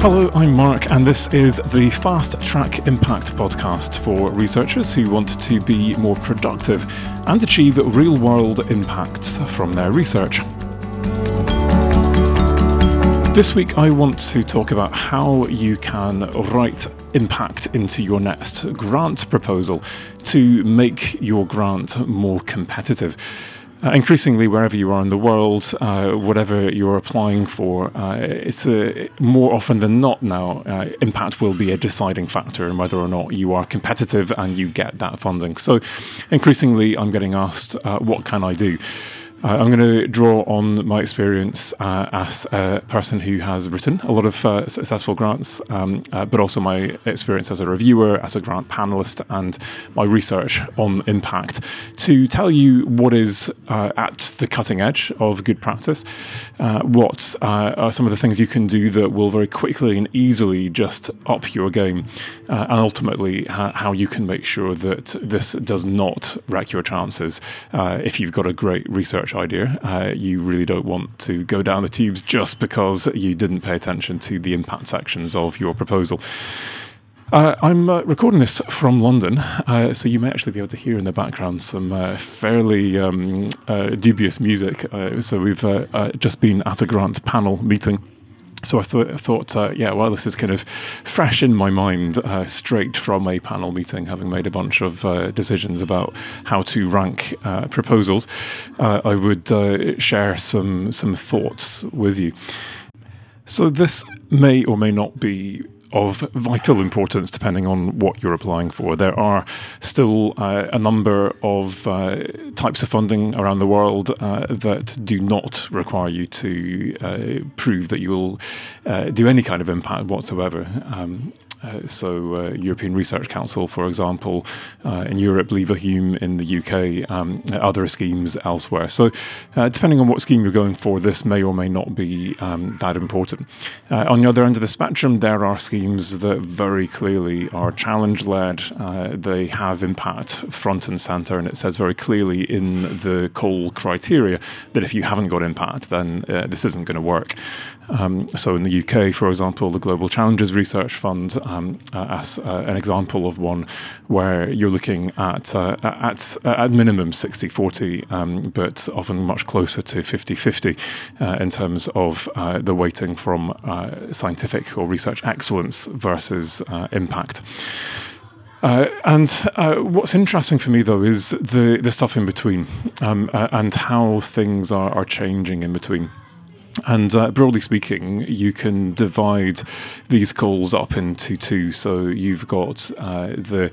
Hello, I'm Mark, and this is the Fast Track Impact podcast for researchers who want to be more productive and achieve real world impacts from their research. This week, I want to talk about how you can write impact into your next grant proposal to make your grant more competitive. Uh, increasingly, wherever you are in the world, uh, whatever you're applying for, uh, it's a, more often than not now, uh, impact will be a deciding factor in whether or not you are competitive and you get that funding. So, increasingly, I'm getting asked, uh, what can I do? Uh, I'm going to draw on my experience uh, as a person who has written a lot of uh, successful grants, um, uh, but also my experience as a reviewer, as a grant panelist, and my research on impact. To tell you what is uh, at the cutting edge of good practice, uh, what are some of the things you can do that will very quickly and easily just up your game, and ultimately how you can make sure that this does not wreck your chances if you've got a great research research idea, uh, you really don't want to go down the tubes just because you didn't pay attention to the impact sections of your proposal. Uh, I'm uh, recording this from London, uh, so you may actually be able to hear in the background some uh, fairly um, uh, dubious music. Uh, so we've just been at a grant panel meeting so I th- thought, uh, yeah, well, this is kind of fresh in my mind, uh, straight from a panel meeting, having made a bunch of uh, decisions about how to rank uh, proposals. Uh, I would uh, share some some thoughts with you. So this may or may not be of vital importance depending on what you're applying for. There are still uh, a number of uh, types of funding around the world uh, that do not require you to uh, prove that you'll uh, do any kind of impact whatsoever. Um, uh, so, uh, European Research Council, for example, uh, in Europe, Leverhulme in the UK, um, other schemes elsewhere. So, uh, depending on what scheme you're going for, this may or may not be um, that important. Uh, on the other end of the spectrum, there are schemes that very clearly are challenge led. they have impact front and centre, and it says very clearly in the call criteria that if you haven't got impact, then this isn't going to work. Um, so, in the UK, for example, the Global Challenges Research Fund um, uh, as uh, an example of one where you're looking at uh, at at minimum 60-40, um, but often much closer to 50-50 uh, in terms of uh, the weighting from uh, scientific or research excellence versus impact. Uh, and uh, what's interesting for me, though, is the, the stuff in between um, uh, and how things are, are changing in between. And uh, broadly speaking, you can divide these calls up into two. So you've got uh, the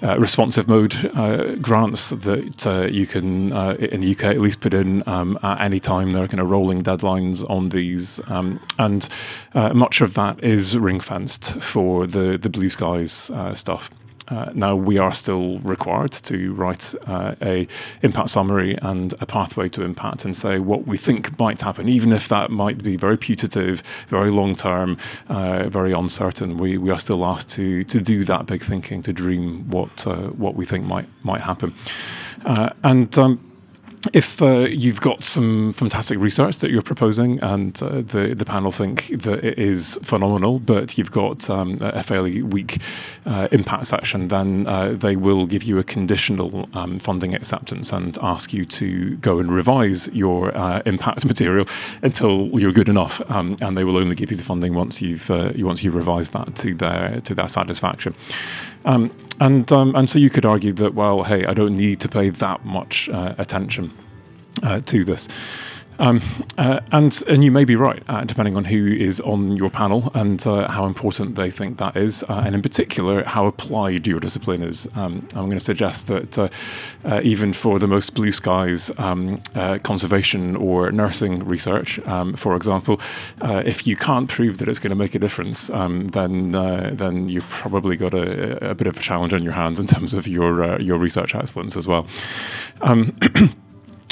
uh, responsive mode uh, grants that uh, you can, uh, in the UK at least, put in um, at any time. There are kind of rolling deadlines on these, um, and much of that is ring fenced for the the blue skies stuff. Uh, now we are still required to write uh, a impact summary and a pathway to impact and say what we think might happen, even if that might be very putative, very long term, uh, very uncertain. We, we are still asked to to do that big thinking, to dream what uh, what we think might might happen, uh, and. Um, if uh, you've got some fantastic research that you're proposing and uh, the the panel think that it is phenomenal, but you've got um, a fairly weak uh, impact section, then uh, they will give you a conditional um, funding acceptance and ask you to go and revise your uh, impact material until you're good enough, um, and they will only give you the funding once you've uh, once you've revised that to their to their satisfaction. Um, and um, and so you could argue that well, hey, I don't need to pay that much uh, attention uh, to this. Um, uh, and and you may be right, uh, depending on who is on your panel and uh, how important they think that is, uh, and in particular how applied your discipline is. Um, I'm going to suggest that uh, uh, even for the most blue skies, um, conservation or nursing research, um, for example, if you can't prove that it's going to make a difference, um, then then you've probably got a, a, bit of a challenge on your hands in terms of your your research excellence as well.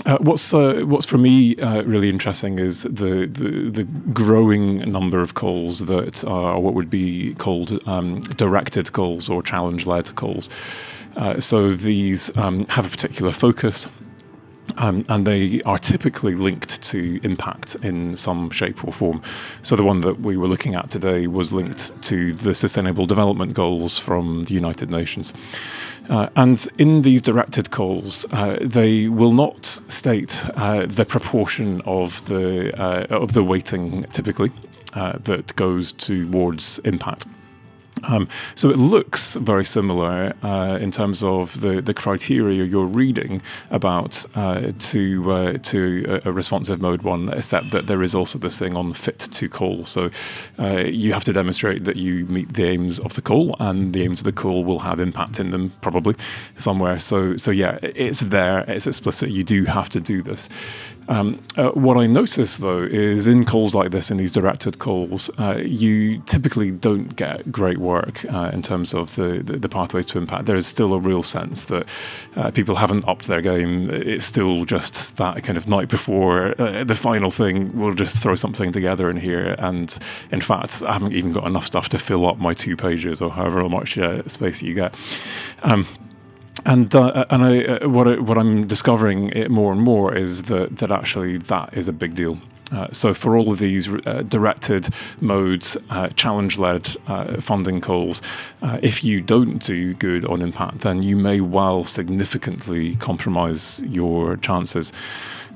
Uh, what's uh, what's for me uh, really interesting is the, the, the growing number of calls that are what would be called um, directed calls or challenge led calls. Uh, so these um, have a particular focus. Um, and they are typically linked to impact in some shape or form. So the one that we were looking at today was linked to the Sustainable Development Goals from the United Nations. Uh, and in these directed calls, uh, they will not state uh, the proportion of the uh, of the weighting typically uh, that goes towards impact. Um, so it looks very similar uh, in terms of the, the criteria you're reading about uh, to uh, to a, responsive mode one, except that there is also this thing on fit to call. So uh, you have to demonstrate that you meet the aims of the call, and the aims of the call will have impact in them probably somewhere. So so yeah, it's there, it's explicit. You do have to do this. Um, uh, what I notice though is in calls like this, in these directed calls, uh, you typically don't get great work uh, in terms of the, the, the, pathways to impact. There is still a real sense that uh, people haven't upped their game. It's still just that kind of night before uh, the final thing. We'll just throw something together in here, and in fact, I haven't even got enough stuff to fill up my two pages or however much uh, space you get. Um, and uh, and I, uh, what I, what I'm discovering more and more is that that actually that is a big deal. Uh, so for all of these uh, directed modes, uh, challenge-led uh, funding calls, if you don't do good on impact, then you may well significantly compromise your chances.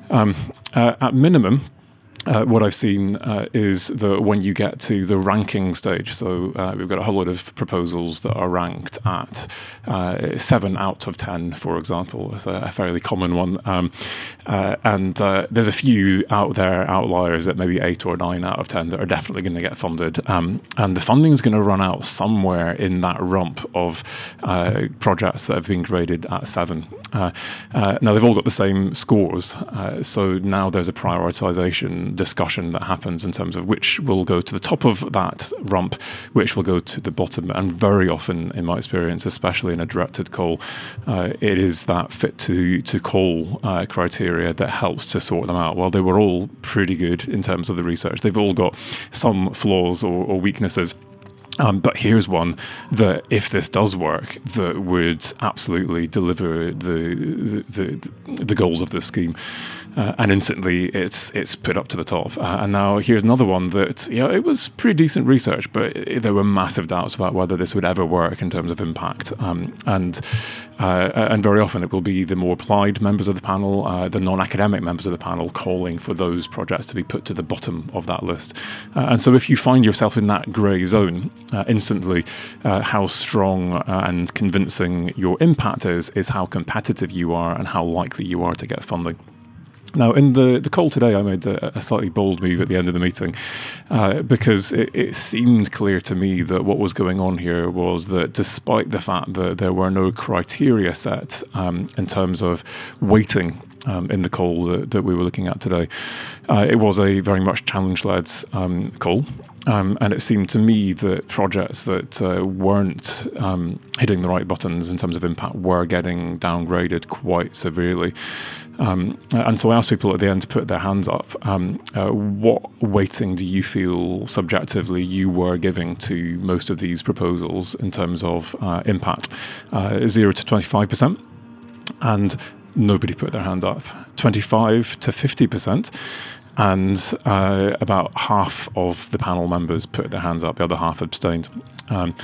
Um, at minimum, uh, what I've seen uh, is that when you get to the ranking stage, so uh, we've got a whole lot of proposals that are ranked at uh, seven out of ten, for example, is a, fairly common one, um, uh, and uh, there's a few out there outliers at maybe eight or nine out of ten that are definitely going to get funded, um, and the funding is going to run out somewhere in that rump of projects that have been graded at seven. now they've all got the same scores, so now there's a prioritization discussion that happens in terms of which will go to the top of that rump, which will go to the bottom. And very often, in my experience, especially in a directed call, uh, it is that fit to to call uh, criteria that helps to sort them out. Well, they were all pretty good in terms of the research. They've all got some flaws or, or weaknesses. Um, but here's one that, if this does work, that would absolutely deliver the the, the, the goals of this scheme uh, and instantly it's it's put up to the top. Uh, and now here's another one that you know it was pretty decent research, but it, there were massive doubts about whether this would ever work in terms of impact. Um, and uh, and very often it will be the more applied members of the panel, uh, the non-academic members of the panel, calling for those projects to be put to the bottom of that list. Uh, and so if you find yourself in that grey zone, uh, instantly, how strong and convincing your impact is is how competitive you are and how likely you are to get funding. Now, in the, the call today, I made a, a, slightly bold move at the end of the meeting uh, because it, it, seemed clear to me that what was going on here was that despite the fact that there were no criteria set um, in terms of weighting um, in the call that, that, we were looking at today, uh, it was a very much challenge led um, call. Um, and it seemed to me that projects that uh, weren't um, hitting the right buttons in terms of impact were getting downgraded quite severely. Um, and so I asked people at the end to put their hands up. Um, uh, what weighting do you feel subjectively you were giving to most of these proposals in terms of uh, impact? Uh, zero to 25%. And nobody put their hand up. 25 to 50% and uh, about half of the panel members put their hands up, the other half abstained. Um,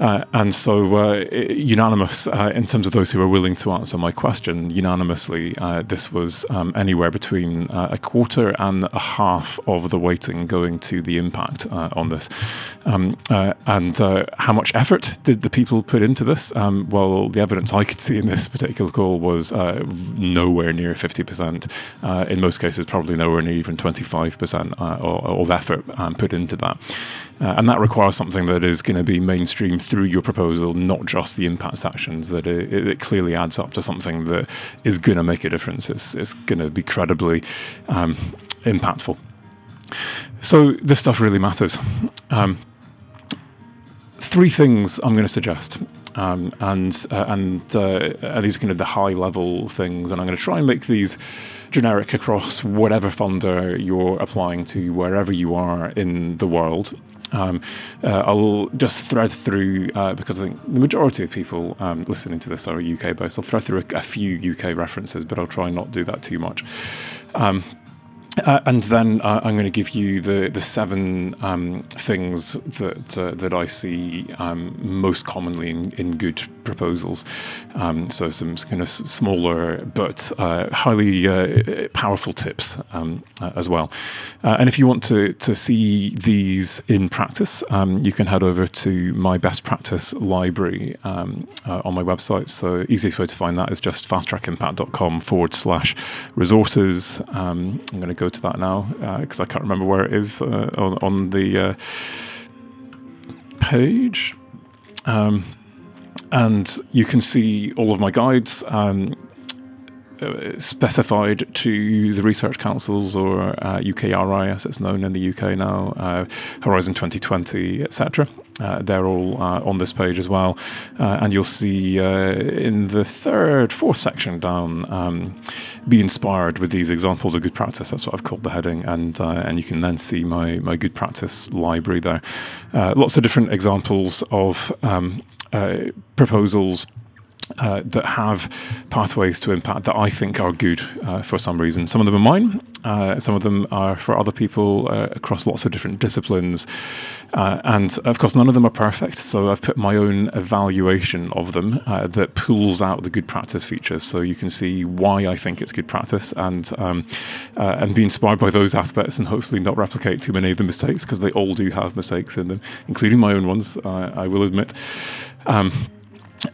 uh, and so, uh, unanimous uh, in terms of those who were willing to answer my question, unanimously, uh, this was um, anywhere between uh, a quarter and a half of the weighting going to the impact uh, on this. Um, and how much effort did the people put into this? Um, well, the evidence I could see in this particular call was nowhere near 50%. in most cases, probably nowhere near even 25% of effort um, put into that. And that requires something that is going to be mainstream through your proposal, not just the impact sections, that it, it clearly adds up to something that is going to make a difference. It's, it's going to be credibly um, impactful. So this stuff really matters. Um, three things I'm going to suggest. Um, and uh, and, uh, these are kind of the high level things, and I'm going to try and make these generic across whatever funder you're applying to, wherever you are in the world. Um, uh, I'll just thread through uh, because I think the majority of people um, listening to this are UK based. I'll thread through a, a, few UK references, but I'll try not do that too much. Um, uh, and then uh, I'm going to give you the the seven um, things that uh, that I see um, most commonly in, in good proposals. Um, so some kind of smaller but uh, highly uh, powerful tips um, uh, as well. and if you want to to see these in practice, um, you can head over to my best practice library um, on my website. So easiest way to find that is just fasttrackimpact.com forward slash resources. I'm going to go to that now because uh, I can't remember where it is uh, on, on the uh, page. Um, and you can see all of my guides. Um, uh, specified to the research councils or uh, UKRI, as it's known in the UK now, uh, Horizon 2020, etc. Uh, they're all uh, on this page as well, uh, and you'll see in the third, fourth section down, um, be inspired with these examples of good practice. That's what I've called the heading, and and you can then see my my good practice library there. lots of different examples of um, proposals uh, that have pathways to impact that I think are good uh, for some reason. Some of them are mine, uh, some of them are for other people uh, across lots of different disciplines. Uh, and of course, none of them are perfect. So I've put my own evaluation of them uh, that pulls out the good practice features. So you can see why I think it's good practice and, um, and be inspired by those aspects and hopefully not replicate too many of the mistakes because they all do have mistakes in them, including my own ones, I will admit. Um,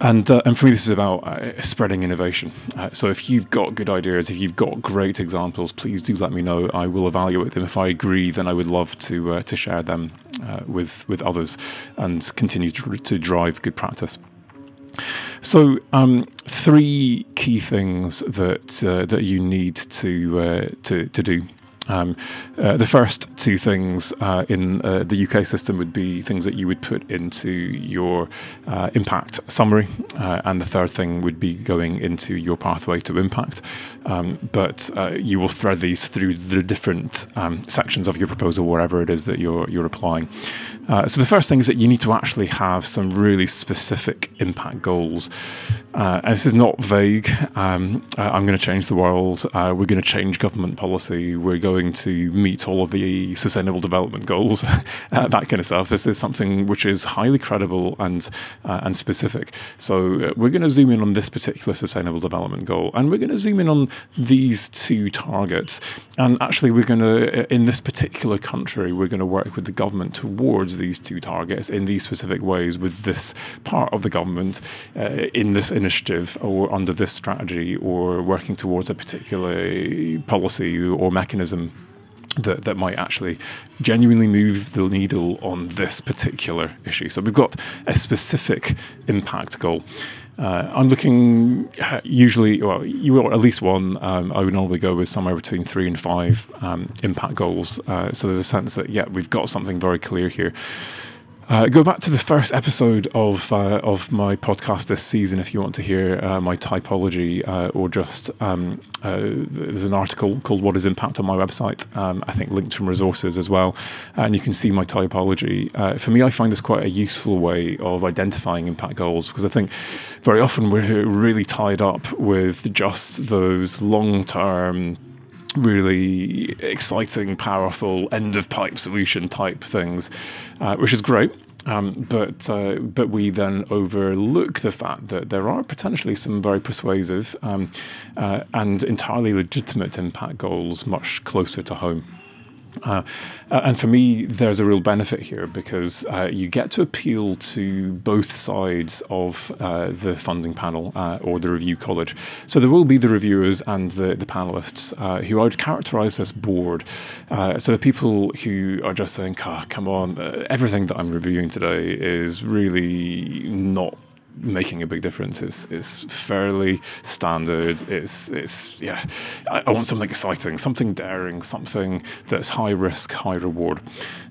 and uh, and for me, this is about uh, spreading innovation. Uh, so if you've got good ideas, if you've got great examples, please do let me know. I will evaluate them. If I agree, then I would love to uh, to share them uh, with with others and continue to, to drive good practice. So, um, three key things that uh, that you need to to to do um, uh, the first two things uh, in uh, the UK system would be things that you would put into your uh, impact summary, uh, and the third thing would be going into your pathway to impact. Um, but uh, you will thread these through the different um, sections of your proposal, wherever it is that you're you're applying. so the first thing is that you need to actually have some really specific impact goals. And this is not vague. Um, I'm going to change the world. we're going to change government policy. We're going going to meet all of the sustainable development goals, uh, that kind of stuff. This is something which is highly credible and uh, and specific. So uh, we're going to zoom in on this particular sustainable development goal, and we're going to zoom in on these two targets. And actually, we're going to uh, in this particular country, we're going to work with the government towards these two targets in these specific ways with this part of the government uh, in this initiative or under this strategy or working towards a particular policy or mechanism that, that might actually genuinely move the needle on this particular issue. So we've got a specific impact goal. Uh, I'm looking uh, usually, well, you will at least one. Um, I would normally go with somewhere between three and five um, impact goals. Uh, so there's a sense that, yeah, we've got something very clear here. Uh, go back to the first episode of uh, of my podcast this season if you want to hear uh, my typology, uh, or just um, uh, there's an article called "What is Impact" on my website. Um, I think linked from resources as well, and you can see my typology. Uh, for me, I find this quite a useful way of identifying impact goals because I think very often we're really tied up with just those long term really exciting, powerful end of pipe solution type things, uh, which is great. Um, but uh, but we then overlook the fact that there are potentially some very persuasive um, uh, and entirely legitimate impact goals much closer to home. Uh, uh, and for me, there's a real benefit here because uh, you get to appeal to both sides of uh, the funding panel uh, or the review college. So there will be the reviewers and the, the panelists uh, who I would characterize as bored. so the people who are just saying, oh, come on, everything that I'm reviewing today is really not making a big difference. It's it's fairly standard. It's it's yeah. I, I want something exciting, something daring, something that's high risk, high reward.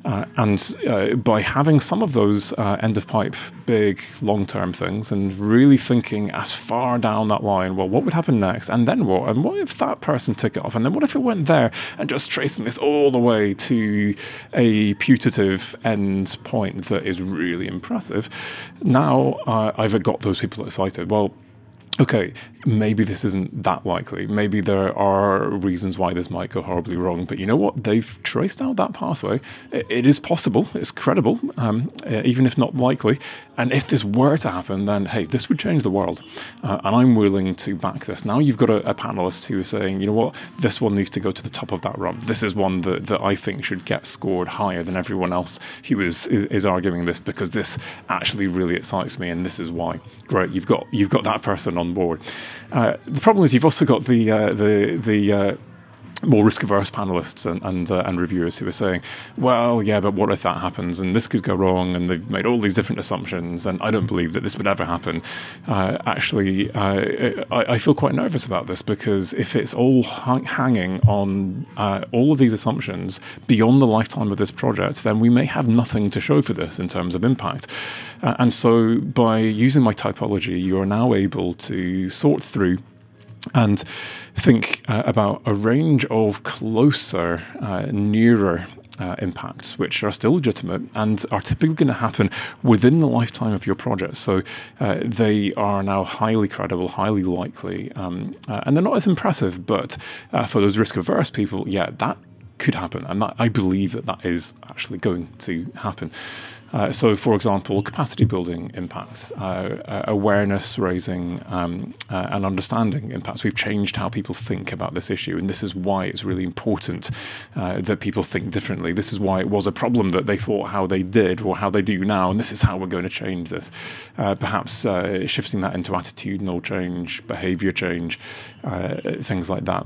Uh, and uh, by having some of those uh, end of pipe, big, long term things, and really thinking as far down that line, well, what would happen next? And then what? And what if that person took it off? And then what if it went there? And just tracing this all the way to a putative end point that is really impressive. Now uh, I've got those people excited. Well, okay, maybe this isn't that likely. Maybe there are reasons why this might go horribly wrong. But you know what? They've traced out that pathway. it is possible. It's credible, um, uh, even if not likely. And if this were to happen, then hey, this would change the world. Uh, and I'm willing to back this. Now you've got a, a, panelist who is saying, you know what, this one needs to go to the top of that run. This is one that, that I think should get scored higher than everyone else who is, is, is arguing this because this actually really excites me, and this is why. Great, you've got you've got that person on board. Uh, the problem is you've also got the uh, the the uh, more risk averse panelists and and, uh, and, reviewers who are saying, well, yeah, but what if that happens and this could go wrong and they've made all these different assumptions and I don't believe that this would ever happen. Uh, actually, uh, I, I, feel quite nervous about this because if it's all hang- hanging on uh, all of these assumptions beyond the lifetime of this project, then we may have nothing to show for this in terms of impact. Uh, and so by using my typology, you are now able to sort through and think uh, about a range of closer, uh, nearer uh, impacts, which are still legitimate and are typically going to happen within the lifetime of your project. So uh, they are now highly credible, highly likely, um, uh, and they're not as impressive. But uh, for those risk averse people, yeah, that could happen, and that, I believe that that is actually going to happen. Uh, so, for example, capacity building impacts, uh, uh, awareness raising, um, uh, and understanding impacts. We've changed how people think about this issue, and this is why it's really important uh, that people think differently. This is why it was a problem that they thought how they did or how they do now, and this is how we're going to change this. Perhaps shifting that into attitudinal change, behavior change, things like that.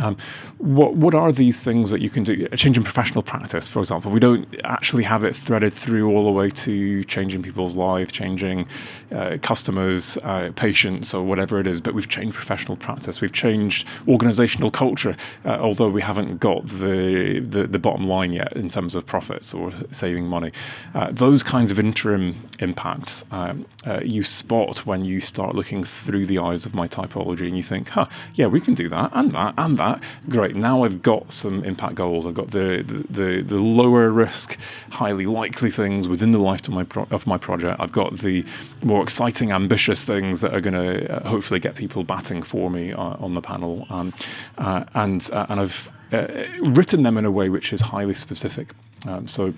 Um, what what are these things that you can do? A change in professional practice, for example. We don't actually have it threaded through all the way to changing people's lives, changing uh, customers, uh, patients, or whatever it is. But we've changed professional practice. We've changed organizational culture, uh, although we haven't got the, the, the bottom line yet in terms of profits or saving money. Uh, those kinds of interim impacts um, uh, you spot when you start looking through the eyes of my typology, and you think, "Huh, yeah, we can do that and that and that." That. Great. Now I've got some impact goals. I've got the the, the, lower risk, highly likely things within the lifetime of my, pro- of my project. I've got the more exciting, ambitious things that are going to uh, hopefully get people batting for me uh, on the panel. Um, uh, and uh, and I've uh, written them in a way which is highly specific. Um, so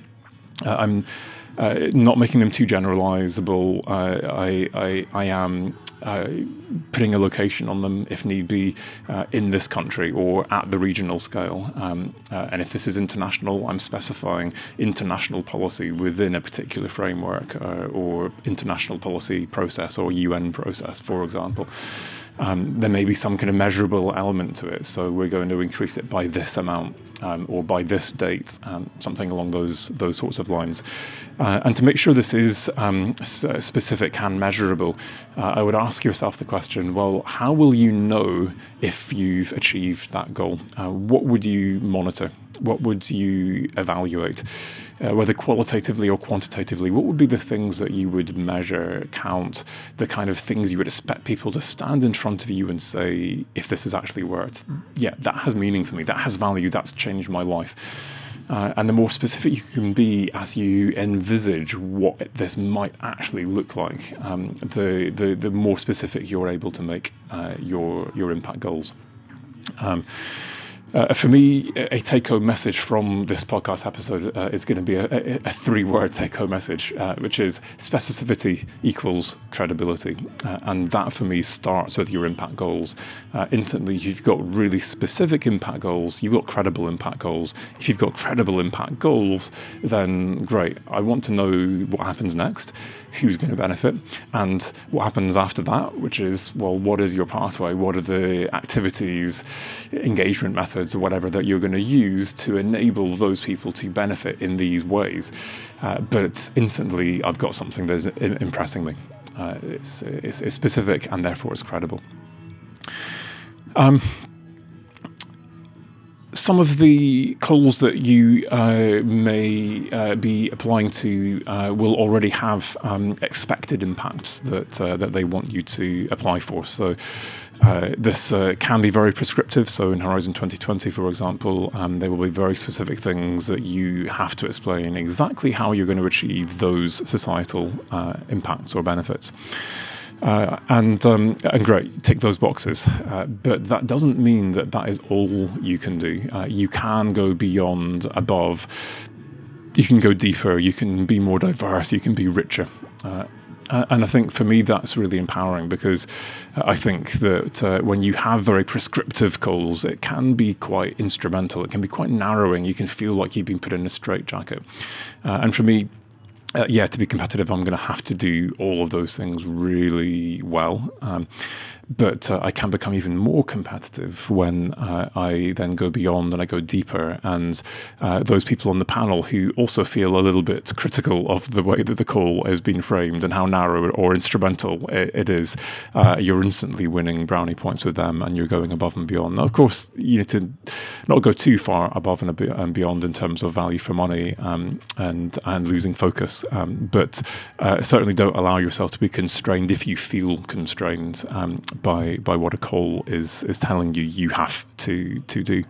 I'm. Uh, not making them too generalizable. Uh, I, I, I am uh, putting a location on them if need be uh, in this country or at the regional scale. Um, uh, and if this is international, I'm specifying international policy within a particular framework uh, or international policy process or UN process, for example um, there may be some kind of measurable element to it. So we're going to increase it by this amount um, or by this date, um, something along those those sorts of lines. Uh, and to make sure this is um, specific and measurable, uh, I would ask yourself the question: Well, how will you know if you've achieved that goal? Uh, what would you monitor? What would you evaluate? Uh, whether qualitatively or quantitatively, what would be the things that you would measure, count, the kind of things you would expect people to stand in front of you and say, if this has actually worked, yeah, that has meaning for me, that has value, that's changed my life. Uh, and the more specific you can be as you envisage what this might actually look like, um, the, the, the more specific you're able to make uh, your, your impact goals. Um, uh, for me, a take home message from this podcast episode uh, is going to be a, a, a three word take home message, uh, which is specificity equals credibility. Uh, and that for me starts with your impact goals. Uh, instantly, you've got really specific impact goals, you've got credible impact goals. If you've got credible impact goals, then great. I want to know what happens next who's going to benefit, and what happens after that, which is, well, what is your pathway? What are the activities, engagement methods, or whatever that you're going to use to enable those people to benefit in these ways? Uh, but instantly, I've got something that's impressing me. Uh, it's, it's, it's, specific and therefore it's credible. Um, some of the calls that you uh, may uh, be applying to uh, will already have um, expected impacts that uh, that they want you to apply for. So. Uh, this uh, can be very prescriptive. So, in Horizon 2020, for example, um, there will be very specific things that you have to explain exactly how you're going to achieve those societal impacts or benefits. Uh, and um, and great, tick those boxes. Uh, but that doesn't mean that that is all you can do. Uh, you can go beyond, above. You can go deeper. You can be more diverse. You can be richer. Uh, and I think for me that's really empowering because I think that uh, when you have very prescriptive goals, it can be quite instrumental. It can be quite narrowing. You can feel like you've been put in a straitjacket. Uh, and for me, uh, yeah, to be competitive, I'm going to have to do all of those things really well. Um, but uh, I can become even more competitive when uh, I then go beyond and I go deeper. And uh, those people on the panel who also feel a little bit critical of the way that the call has been framed and how narrow or instrumental it, it is, uh, you're instantly winning brownie points with them and you're going above and beyond. Now, of course, you need to not go too far above and beyond in terms of value for money um, and and losing focus, um, but uh, certainly don't allow yourself to be constrained if you feel constrained. Um, by by what a call is is telling you you have to to do.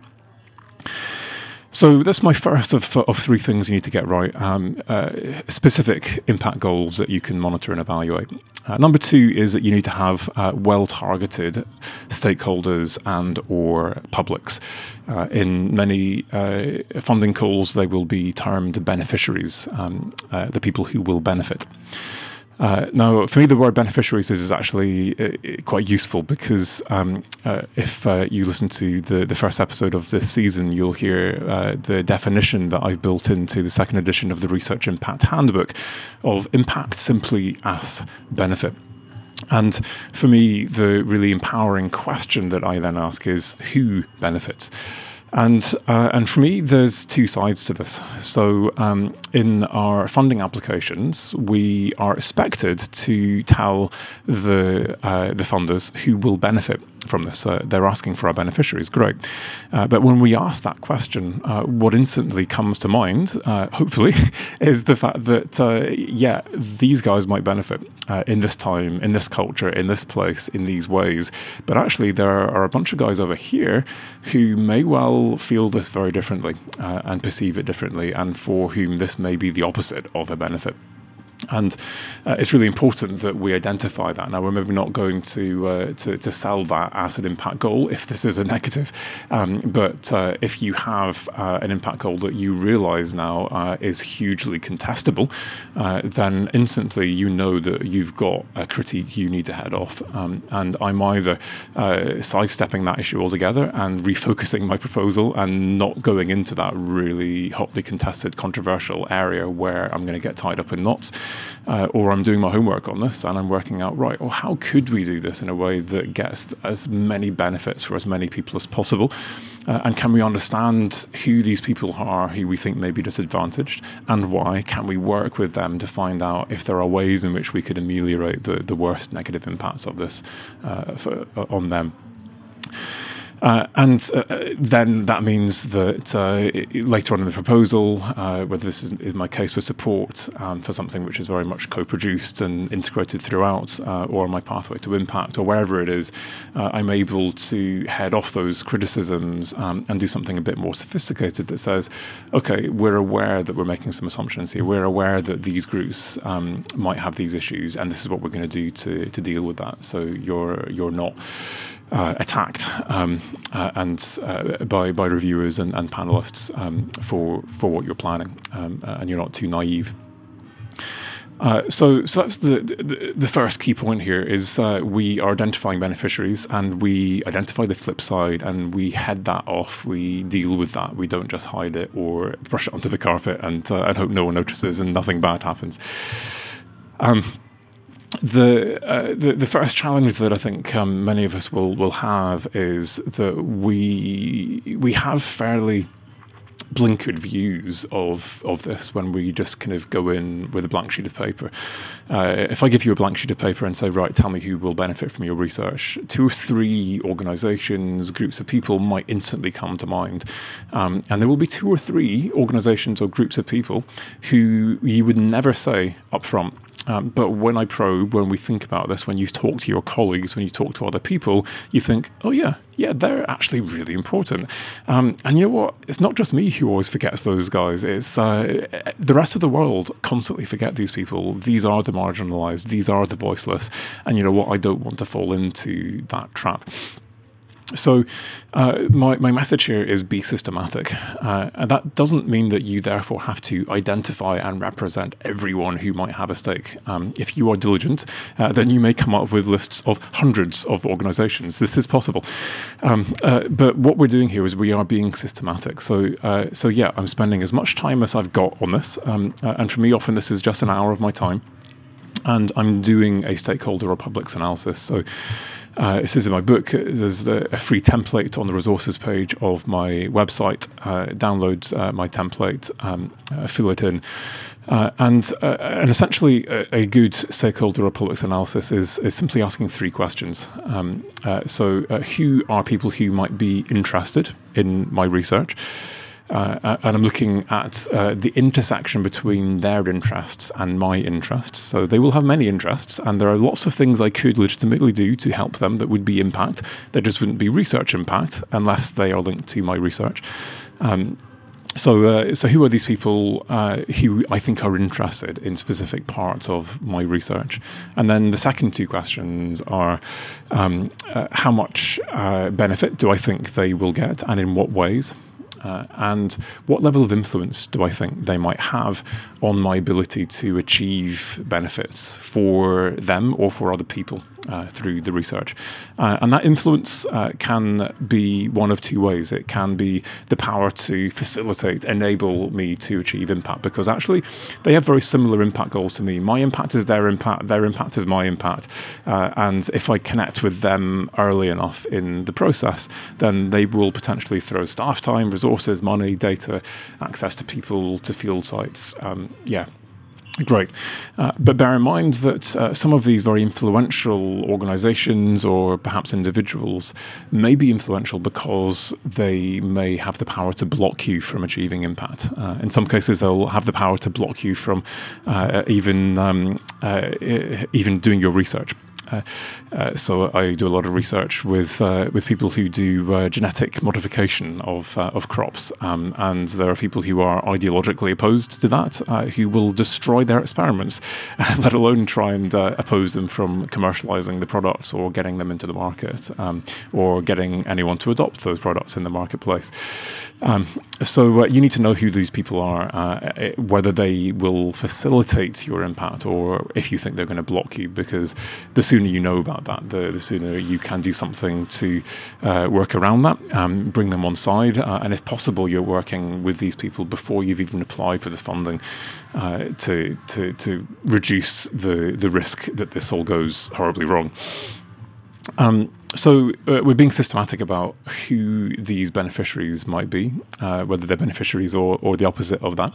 So that's my first of, of three things you need to get right. Um, uh, specific impact goals that you can monitor and evaluate. Uh, number two is that you need to have uh, well-targeted stakeholders and or publics. Uh, in many uh, funding calls, they will be termed beneficiaries, um, uh, the people who will benefit. Uh, now, for me, the word beneficiaries is, is actually uh, quite useful because um, uh, if uh, you listen to the, the first episode of this season, you'll hear uh, the definition that I've built into the second edition of the Research Impact Handbook of impact simply as benefit. And for me, the really empowering question that I then ask is who benefits? And uh, and for me, there's two sides to this. So um, in our funding applications, we are expected to tell the uh, the funders who will benefit from this. Uh, they're asking for our beneficiaries, great. Uh, but when we ask that question, uh, what instantly comes to mind, uh, hopefully, is the fact that, uh, yeah, these guys might benefit uh, in this time, in this culture, in this place, in these ways. But actually, there are a bunch of guys over here who may well feel this very differently and perceive it differently, and for whom this may be the opposite of a benefit. And uh, it's really important that we identify that. Now, we're maybe not going to, uh, to, to sell that as an impact goal if this is a negative, um, but uh, if you have uh, an impact goal that you realise now uh, is hugely contestable, uh, then instantly you know that you've got a critique you need to head off. Um, and I'm either sidestepping that issue altogether and refocusing my proposal and not going into that really hotly contested, controversial area where I'm going to get tied up in knots uh, or I'm doing my homework on this and I'm working out, right, well, how could we do this in a way that gets as many benefits for as many people as possible? Uh, and can we understand who these people are who we think may be disadvantaged and why? Can we work with them to find out if there are ways in which we could ameliorate the, the worst negative impacts of this uh, for, uh, on them? Uh, and uh, then that means that uh, later on in the proposal, uh, whether this is, in my case with support um, for something which is very much co-produced and integrated throughout, uh, or my pathway to impact, or wherever it is, uh, I'm able to head off those criticisms um, and do something a bit more sophisticated that says, okay, we're aware that we're making some assumptions here. We're aware that these groups um, might have these issues, and this is what we're going to do to to deal with that. So you're you're not uh, attacked um, uh, and uh, by by reviewers and, and panelists um, for for what you're planning, um, uh, and you're not too naive. Uh, so, so that's the, the, the first key point here is uh, we are identifying beneficiaries and we identify the flip side and we head that off. We deal with that. We don't just hide it or brush it onto the carpet and and hope no one notices and nothing bad happens. Um, the, uh, the the first challenge that I think um, many of us will will have is that we we have fairly blinkered views of of this when we just kind of go in with a blank sheet of paper. Uh, if I give you a blank sheet of paper and say, right, tell me who will benefit from your research, two or three organisations, groups of people might instantly come to mind, um, and there will be two or three organisations or groups of people who you would never say up front um, but when I probe, when we think about this, when you talk to your colleagues, when you talk to other people, you think, oh, yeah, yeah, they're actually really important. Um, and you know what? It's not just me who always forgets those guys. It's uh, the rest of the world constantly forget these people. These are the marginalized, these are the voiceless. And you know what? I don't want to fall into that trap. So, uh, my, my message here is be systematic. Uh, and that doesn't mean that you therefore have to identify and represent everyone who might have a stake. Um, if you are diligent, uh, then you may come up with lists of hundreds of organizations. This is possible. Um, uh, but what we're doing here is we are being systematic. So, uh, so yeah, I'm spending as much time as I've got on this. Um, uh, and for me, often this is just an hour of my time. And I'm doing a stakeholder or publics analysis. So, uh, this is in my book. There's a, a, free template on the resources page of my website. Uh, download uh, my template, um, uh, fill it in. Uh, and uh, and essentially, a, a, good stakeholder or publics analysis is, is simply asking three questions. Um, so, who are people who might be interested in my research? Uh, and I'm looking at uh, the intersection between their interests and my interests. So they will have many interests, and there are lots of things I could legitimately do to help them that would be impact. That just wouldn't be research impact unless they are linked to my research. Um, so, uh, so who are these people uh, who I think are interested in specific parts of my research? And then the second two questions are um, uh, how much uh, benefit do I think they will get, and in what ways? Uh, and what level of influence do I think they might have on my ability to achieve benefits for them or for other people? uh, through the research. Uh, and that influence uh, can be one of two ways. It can be the power to facilitate, enable me to achieve impact, because actually they have very similar impact goals to me. My impact is their impact, their impact is my impact. Uh, and if I connect with them early enough in the process, then they will potentially throw staff time, resources, money, data, access to people, to field sites. Um, yeah, Great. Uh, but bear in mind that uh, some of these very influential organizations or perhaps individuals may be influential because they may have the power to block you from achieving impact. Uh, in some cases, they'll have the power to block you from uh, even, um, uh, even doing your research. Uh, uh, so I do a lot of research with uh, with people who do uh, genetic modification of uh, of crops, um, and there are people who are ideologically opposed to that, uh, who will destroy their experiments, let alone try and oppose them from commercializing the products or getting them into the market, um, or getting anyone to adopt those products in the marketplace. Um, so you need to know who these people are, whether they will facilitate your impact, or if you think they're going to block you, because the sooner you know about that, the, the sooner you can do something to uh, work around that, um, bring them on side, uh, and if possible, you're working with these people before you've even applied for the funding uh, to, to to reduce the the risk that this all goes horribly wrong. Um, so uh, we're being systematic about who these beneficiaries might be, uh, whether they're beneficiaries or, or the opposite of that,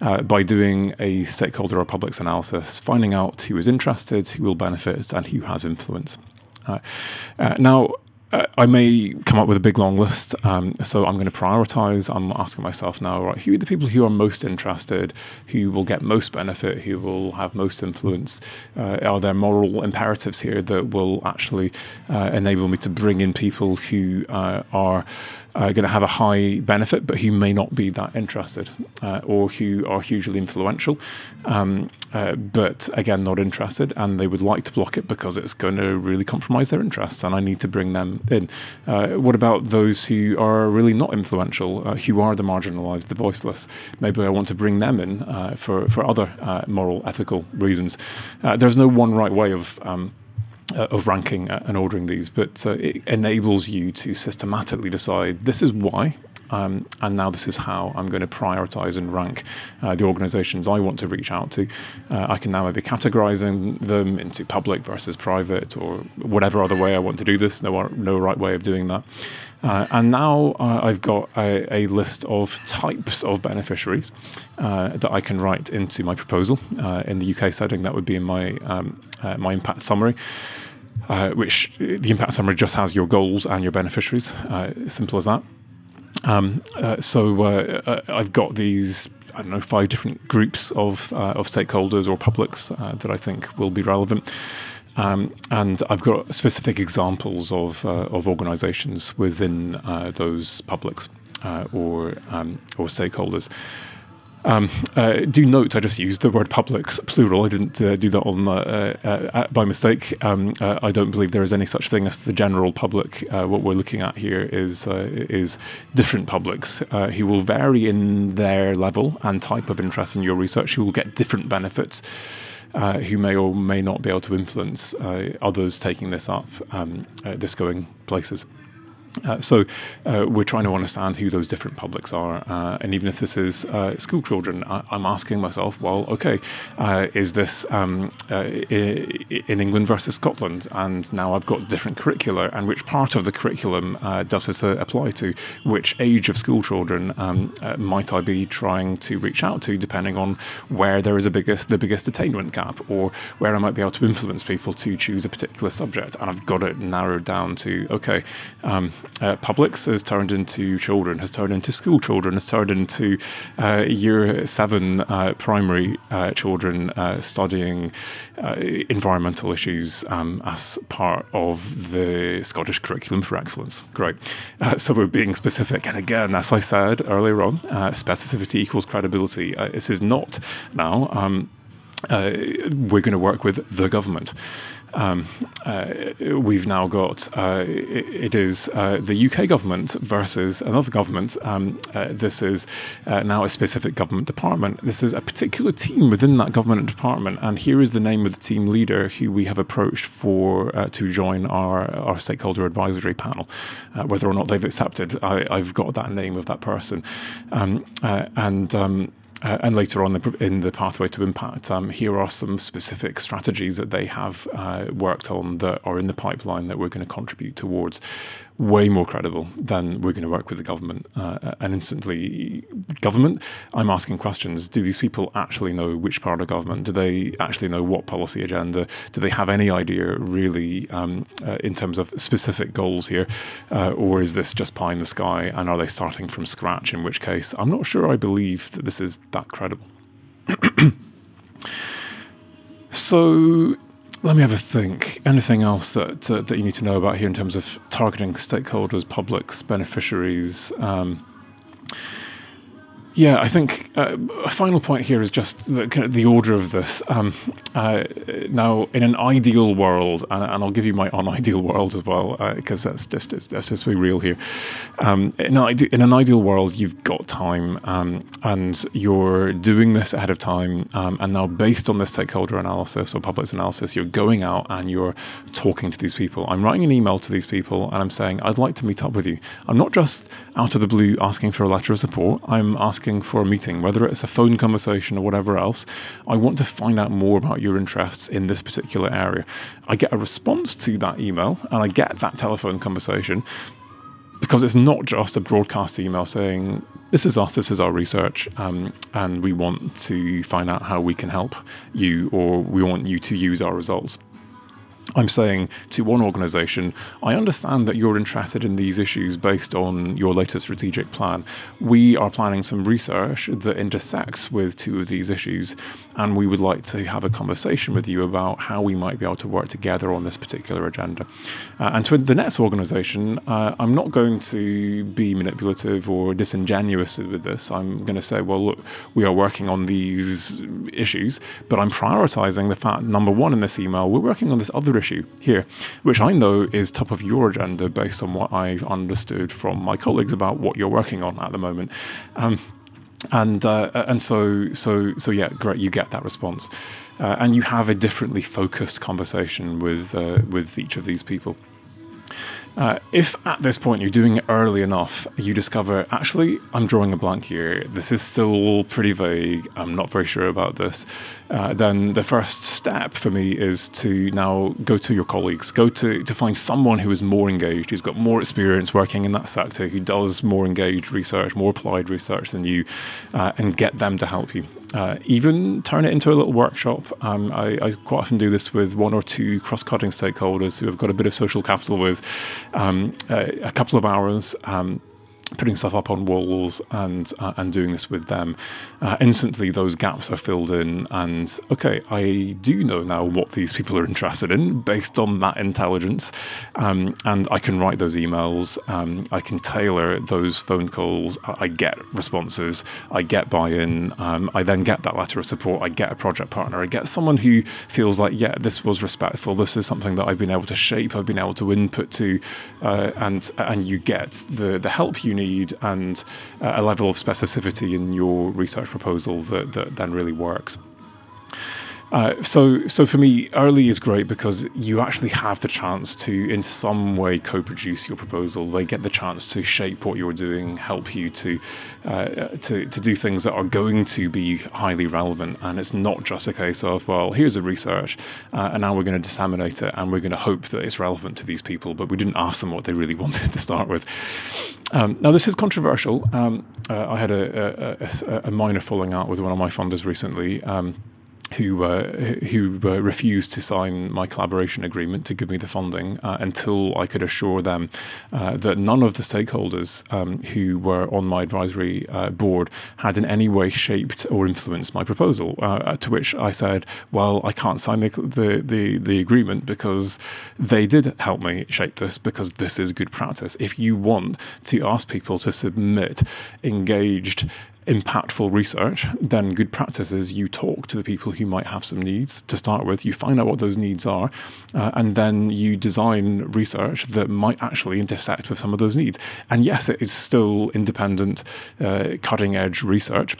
uh, by doing a stakeholder or publics analysis, finding out who is interested, who will benefit, and who has influence. Uh, uh, now, I may come up with a big long list, um, so I'm going to prioritize. I'm asking myself now, right, who are the people who are most interested, who will get most benefit, who will have most influence? Uh, are there moral imperatives here that will actually uh, enable me to bring in people who uh, are uh, going to have a high benefit, but who may not be that interested, uh, or who are hugely influential, um, uh, but again not interested, and they would like to block it because it's going to really compromise their interests, and I need to bring them in. Uh, what about those who are really not influential, uh, who are the marginalised, the voiceless? Maybe I want to bring them in uh, for for other moral, ethical reasons. there's no one right way of um, uh, of ranking and ordering these, but uh, it enables you to systematically decide this is why Um, and now this is how I'm going to prioritize and rank uh, the organizations I want to reach out to. Uh, I can now maybe categorizing them into public versus private or whatever other way I want to do this. No, no right way of doing that. Uh, and now uh, I've got a, a, list of types of beneficiaries uh, that I can write into my proposal. Uh, in the UK setting, that would be in my um, uh, my impact summary. Uh, which the impact summary just has your goals and your beneficiaries. simple as that. Um, so I've got these I don't know, five different groups of uh, of stakeholders or publics uh, that I think will be relevant. Um, and I've got specific examples of, uh, of organizations within uh, those publics uh, or, um, or stakeholders. Um, uh, do note, I just used the word publics plural. I didn't uh, do that on uh, by mistake. Um, I don't believe there is any such thing as the general public. What we're looking at here is is different publics who will vary in their level and type of interest in your research. Who will get different benefits uh, who may or may not be able to influence uh, others taking this up, um, this going places. Uh, so uh, we're trying to understand who those different publics are, uh, and even if this is uh, school children, I, am asking myself, well, okay, uh, is this um, in England versus Scotland? And now I've got different curricula, and which part of the curriculum does this apply to? Which age of school children um, might I be trying to reach out to, depending on where there is a biggest the biggest attainment gap, or where I might be able to influence people to choose a particular subject? And I've got it narrowed down to okay. Um, uh, Publics has turned into children, has turned into school children, has turned into uh, year seven uh, primary uh, children uh, studying uh, environmental issues um, as part of the Scottish Curriculum for Excellence. Great. so we're being specific. And again, as I said earlier on, specificity equals credibility. this is not now. Um, we're going to work with the government. Um, uh, we've now got uh, it, it is uh, the UK government versus another government. Um, uh, this is uh, now a specific government department. This is a particular team within that government department, and here is the name of the team leader who we have approached for uh, to join our our stakeholder advisory panel. whether or not they've accepted, I, have got that name of that person, um, and. Uh, and later on in the pathway to impact, um, here are some specific strategies that they have uh, worked on that are in the pipeline that we're going to contribute towards way more credible than we're going to work with the government. Uh, and instantly, government, I'm asking questions. Do these people actually know which part of government? Do they actually know what policy agenda? Do they have any idea, really, um, uh, in terms of specific goals here? Uh, or is this just pie in the sky? And are they starting from scratch? In which case, I'm not sure I believe that this is that credible. so let me have a think. Anything else that uh, that you need to know about here in terms of targeting stakeholders, publics, beneficiaries? Um, yeah, I think uh, a final point here is just the, kind of the order of this. Um, uh, now, in an ideal world, and, and, I'll give you my unideal world as well, because uh, that's just that's just be real here. Um, in, an in, an ideal world, you've got time, um, and you're doing this ahead of time, um, and now based on this stakeholder analysis or public analysis, you're going out and you're talking to these people. I'm writing an email to these people, and I'm saying I'd like to meet up with you. I'm not just out of the blue asking for a letter of support. I'm asking for a meeting, whether it's a phone conversation or whatever else. I want to find out more about your interests in this particular area. I get a response to that email and I get that telephone conversation because it's not just a broadcast email saying, This is us, this is our research, um, and we want to find out how we can help you or we want you to use our results. I'm saying to one organization, I understand that you're interested in these issues based on your latest strategic plan. We are planning some research that intersects with two of these issues, and we would like to have a conversation with you about how we might be able to work together on this particular agenda. Uh, and to the next organization, uh, I'm not going to be manipulative or disingenuous with this. I'm going to say, well, look, we are working on these issues, but I'm prioritizing the fact, number one, in this email, we're working on this other issue here, which I know is top of your agenda based on what I've understood from my colleagues about what you're working on at the moment. Um, and uh, and so so so yeah, great. You get that response, uh, and you have a differently focused conversation with uh, with each of these people. Uh, if at this point you're doing it early enough, you discover actually I'm drawing a blank here. This is still pretty vague. I'm not very sure about this. Uh, then the first step for me is to now go to your colleagues, go to to find someone who is more engaged, who's got more experience working in that sector, who does more engaged research, more applied research than you, uh, and get them to help you. Uh, even turn it into a little workshop. Um, I, I, quite often do this with one or two cross-cutting stakeholders who I've got a bit of social capital with. Um, a, a, couple of hours. Um, putting stuff up on walls and uh, and doing this with them, uh, instantly those gaps are filled in. And okay, I do know now what these people are interested in based on that intelligence, um, and I can write those emails. Um, I can tailor those phone calls. I get responses. I get buy-in. Um, I then get that letter of support. I get a project partner. I get someone who feels like yeah, this was respectful. This is something that I've been able to shape. I've been able to input to, uh, and and you get the the help you need and a level of specificity in your research proposal that, that then really works. Uh, so, so for me, early is great because you actually have the chance to, in some way, co-produce your proposal. They get the chance to shape what you're doing, help you to, uh, to to do things that are going to be highly relevant. And it's not just a case of, well, here's the research, uh, and now we're going to disseminate it, and we're going to hope that it's relevant to these people, but we didn't ask them what they really wanted to start with. Um, now, this is controversial. Um, uh, I had a, a, a, minor falling out with one of my funders recently. Um, who uh, who uh, refused to sign my collaboration agreement to give me the funding uh, until I could assure them uh, that none of the stakeholders um, who were on my advisory uh, board had in any way shaped or influenced my proposal. Uh, to which I said, "Well, I can't sign the, the the the agreement because they did help me shape this because this is good practice. If you want to ask people to submit engaged." Impactful research, then good practice is you talk to the people who might have some needs to start with. You find out what those needs are, uh, and then you design research that might actually intersect with some of those needs. And yes, it is still independent, uh, cutting edge research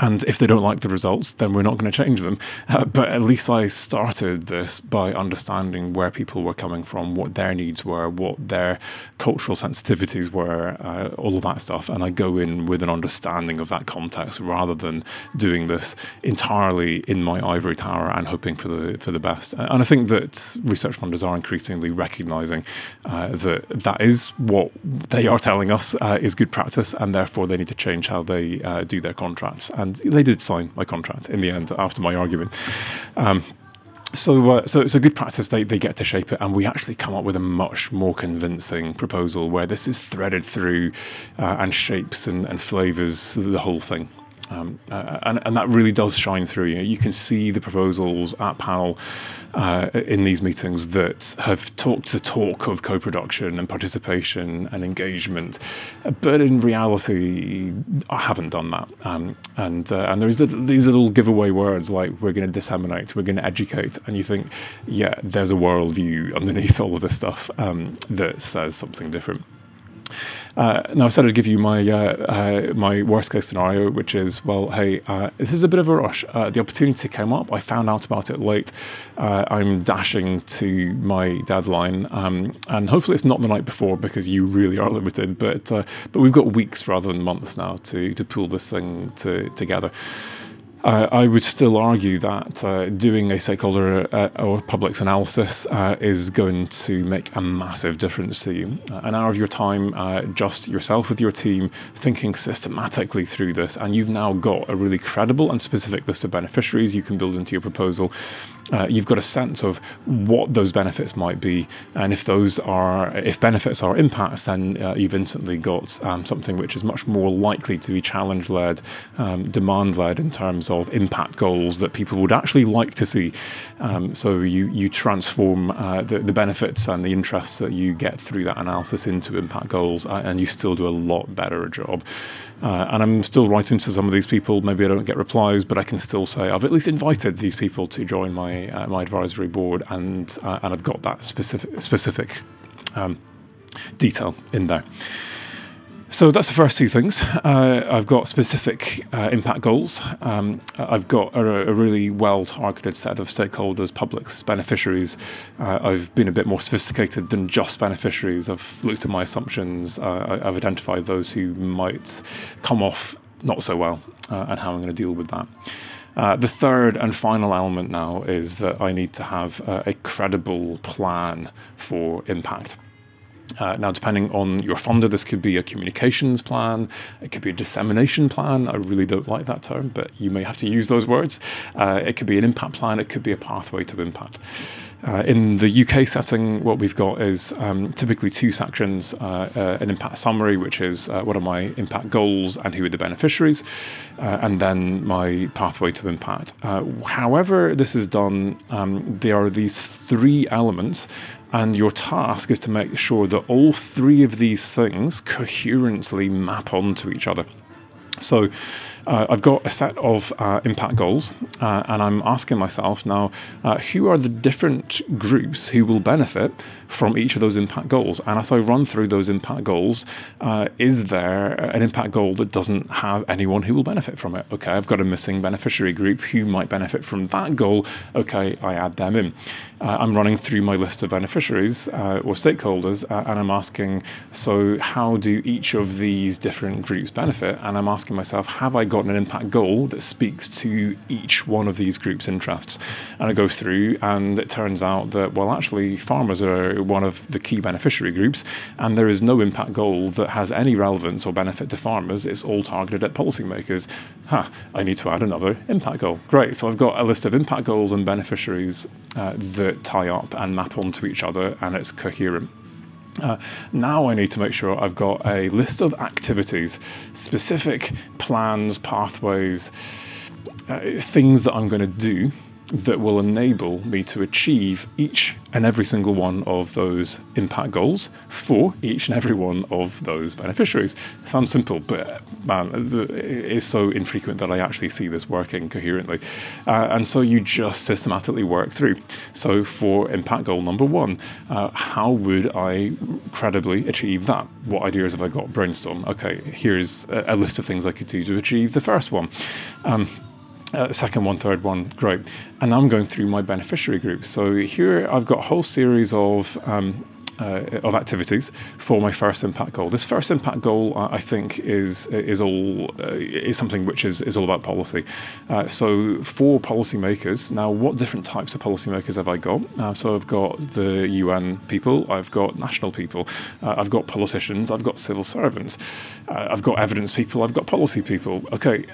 and if they don't like the results, then we're not going to change them. Uh, but at least I started this by understanding where people were coming from, what their needs were, what their cultural sensitivities were, uh, all of that stuff. And I go in with an understanding of that context rather than doing this entirely in my ivory tower and hoping for the for the best. And I think that research funders are increasingly recognizing uh, that that is what they are telling us uh, is good practice, and therefore they need to change how they uh, do their contracts and they did sign my contract in the end after my argument. Um, so, uh, so it's a good practice. They, they get to shape it, and we actually come up with a much more convincing proposal where this is threaded through uh, and shapes and, and flavors the whole thing. Um, uh, and, and that really does shine through. You, know, you can see the proposals at panel uh, in these meetings that have talked the talk of co-production and participation and engagement, but in reality, I haven't done that. Um, and uh, and there's these little giveaway words like we're going to disseminate, we're going to educate, and you think, yeah, there's a worldview underneath all of this stuff um, that says something different. Uh, now, I said I'd give you my uh, uh, my worst case scenario, which is well, hey, uh, this is a bit of a rush. Uh, the opportunity came up. I found out about it late. Uh, I'm dashing to my deadline, um, and hopefully it's not the night before because you really are limited. But but we've got weeks rather than months now to to pull this thing to, together. Uh, I would still argue that uh, doing a stakeholder uh, or publics analysis uh, is going to make a massive difference to you. Uh, an hour of your time, uh, just yourself with your team, thinking systematically through this, and you've now got a really credible and specific list of beneficiaries you can build into your proposal. You've got a sense of what those benefits might be, and if those are, if benefits are impacts, then you've instantly got um, something which is much more likely to be challenge led, um, demand led in terms of impact goals that people would actually like to see. Um, so you you transform uh, the, the benefits and the interests that you get through that analysis into impact goals, uh, and you still do a lot better a job. Uh, and I'm still writing to some of these people. Maybe I don't get replies, but I can still say I've at least invited these people to join my uh, my advisory board, and uh, and I've got that specific specific um, detail in there. So that's the first two things. Uh, I've got specific uh, impact goals. Um, I've got a, a, really well targeted set of stakeholders, publics, beneficiaries. Uh, I've been a bit more sophisticated than just beneficiaries. I've looked at my assumptions. Uh, I've identified those who might come off not so well uh, and how I'm going to deal with that. Uh, the third and final element now is that I need to have a credible plan for impact. Uh, now, depending on your funder, this could be a communications plan, it could be a dissemination plan. I really don't like that term, but you may have to use those words. Uh, it could be an impact plan, it could be a pathway to impact. Uh, in the UK setting, what we've got is um, typically two sections uh, uh, an impact summary, which is uh, what are my impact goals and who are the beneficiaries, uh, and then my pathway to impact. However, this is done, um, there are these three elements and your task is to make sure that all three of these things coherently map onto each other. So uh, I've got a set of uh, impact goals, uh, and I'm asking myself now uh, who are the different groups who will benefit from each of those impact goals? And as I run through those impact goals, uh, is there an impact goal that doesn't have anyone who will benefit from it? Okay, I've got a missing beneficiary group who might benefit from that goal. Okay, I add them in. Uh, I'm running through my list of beneficiaries or stakeholders, and I'm asking, so how do each of these different groups benefit? And I'm asking myself, have I got an impact goal that speaks to each one of these groups' interests. And I go through, and it turns out that, well, actually, farmers are one of the key beneficiary groups, and there is no impact goal that has any relevance or benefit to farmers. It's all targeted at policymakers. Ha, Huh, I need to add another impact goal. Great. So I've got a list of impact goals and beneficiaries uh, that tie up and map onto each other, and it's coherent. Uh, now I need to make sure I've got a list of activities, specific plans, pathways, uh, things that I'm going to do that will enable me to achieve each and every single one of those impact goals for each and every one of those beneficiaries. sounds simple, but man, it is so infrequent that I actually see this working coherently. Uh, and so you just systematically work through. So for impact goal number one, uh, how would I credibly achieve that? What ideas have I got? Brainstorm. Okay, here's a, a list of things I could do to achieve the first one. Um, uh, second one, third one, great. And I'm going through my beneficiary groups. So here I've got a whole series of um, uh, of activities for my first impact goal. This first impact goal, uh, I think, is is all uh, is something which is, is all about policy. Uh, so for policymakers, now what different types of policymakers have I got? Uh, so I've got the UN people, I've got national people, uh, I've got politicians, I've got civil servants, I've got evidence people, I've got policy people. Okay,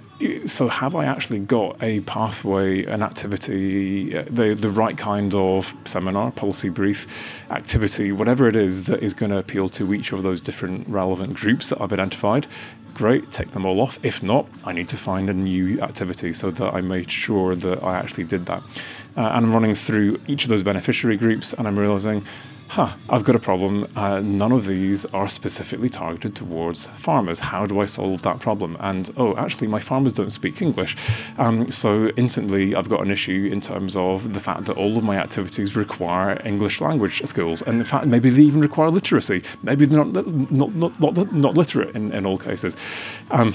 so have I actually got a pathway, an activity, the the right kind of seminar, policy brief, activity, whatever whatever it is that is going to appeal to each of those different relevant groups that I've identified, great, take them all off. If not, I need to find a new activity so that I made sure that I actually did that. Uh, and I'm running through each of those beneficiary groups and I'm realizing huh, I've got a problem. Uh, none of these are specifically targeted towards farmers. How do I solve that problem? And oh, actually, my farmers don't speak English. Um, so instantly, I've got an issue in terms of the fact that all of my activities require English language skills. And in fact, maybe they even require literacy. Maybe they're not, not, not, not, not literate in, in all cases. Um,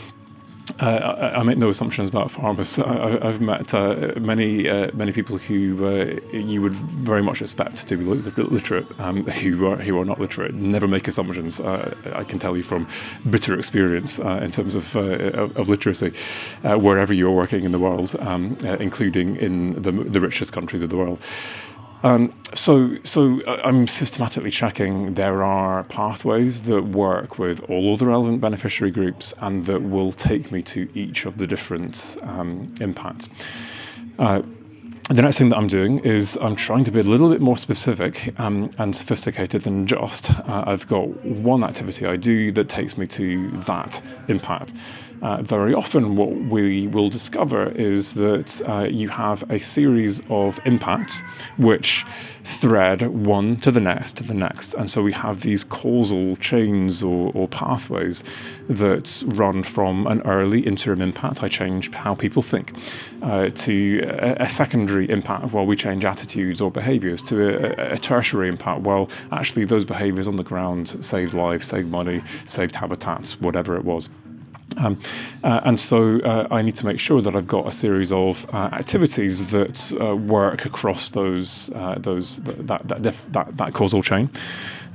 uh, I, I, make no assumptions about farmers. I, have met uh, many uh, many people who uh, you would very much expect to be literate, um, who are who are not literate. Never make assumptions. Uh, I can tell you from bitter experience uh, in terms of of, literacy, wherever you're working in the world, um, including in the the richest countries of the world. Um, so, so uh, I'm systematically checking there are pathways that work with all of the relevant beneficiary groups and that will take me to each of the different um, impacts. Uh, the next thing that I'm doing is I'm trying to be a little bit more specific um, and sophisticated than just uh, I've got one activity I do that takes me to that impact. Uh, very often what we will discover is that uh, you have a series of impacts which thread one to the next to the next. And so we have these causal chains or, or pathways that run from an early interim impact, I change how people think, uh, to a, a, secondary impact while we change attitudes or behaviors, to a, a tertiary impact while actually those behaviors on the ground saved lives, saved money, saved habitats, whatever it was. Um, uh, and so uh, I need to make sure that I've got a series of uh, activities that uh, work across those uh, those that that, that that causal chain.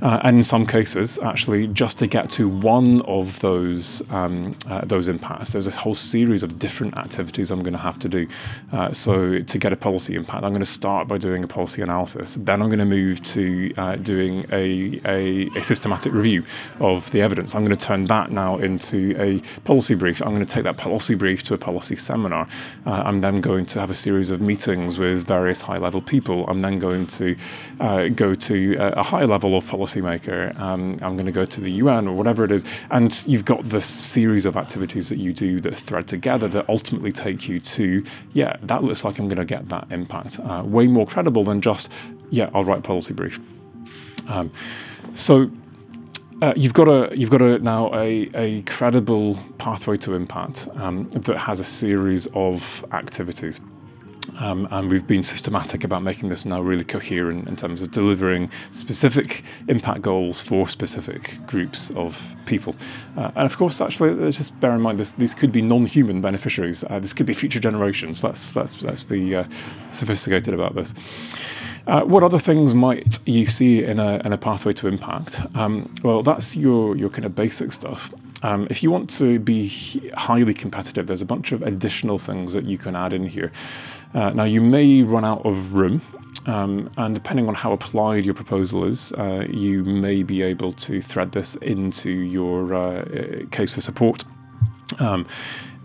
Uh, and in some cases, actually, just to get to one of those um, uh, those impacts, there's a whole series of different activities I'm going to have to do. Uh, so to get a policy impact, I'm going to start by doing a policy analysis. Then I'm going to move to uh, doing a, a, a, systematic review of the evidence. I'm going to turn that now into a policy brief. I'm going to take that policy brief to a policy seminar. Uh, I'm then going to have a series of meetings with various high-level people. I'm then going to uh, go to a, a high level of policy policymaker, um, I'm going to go to the UN or whatever it is. And you've got this series of activities that you do that thread together that ultimately take you to, yeah, that looks like I'm going to get that impact. Uh, way more credible than just, yeah, I'll write policy brief. Um, so uh, you've got a you've got a now a, a credible pathway to impact um, that has a series of activities. Um, and we've been systematic about making this now really coherent in terms of delivering specific impact goals for specific groups of people. Uh, and of course, actually, just bear in mind this: these could be non-human beneficiaries. Uh, this could be future generations. Let's let's let's be uh, sophisticated about this. Uh, what other things might you see in a, in a pathway to impact? Um, well, that's your, your kind of basic stuff. Um, if you want to be highly competitive, there's a bunch of additional things that you can add in here. Uh, now, you may run out of room, um, and depending on how applied your proposal is, uh, you may be able to thread this into your uh, case for support. Um,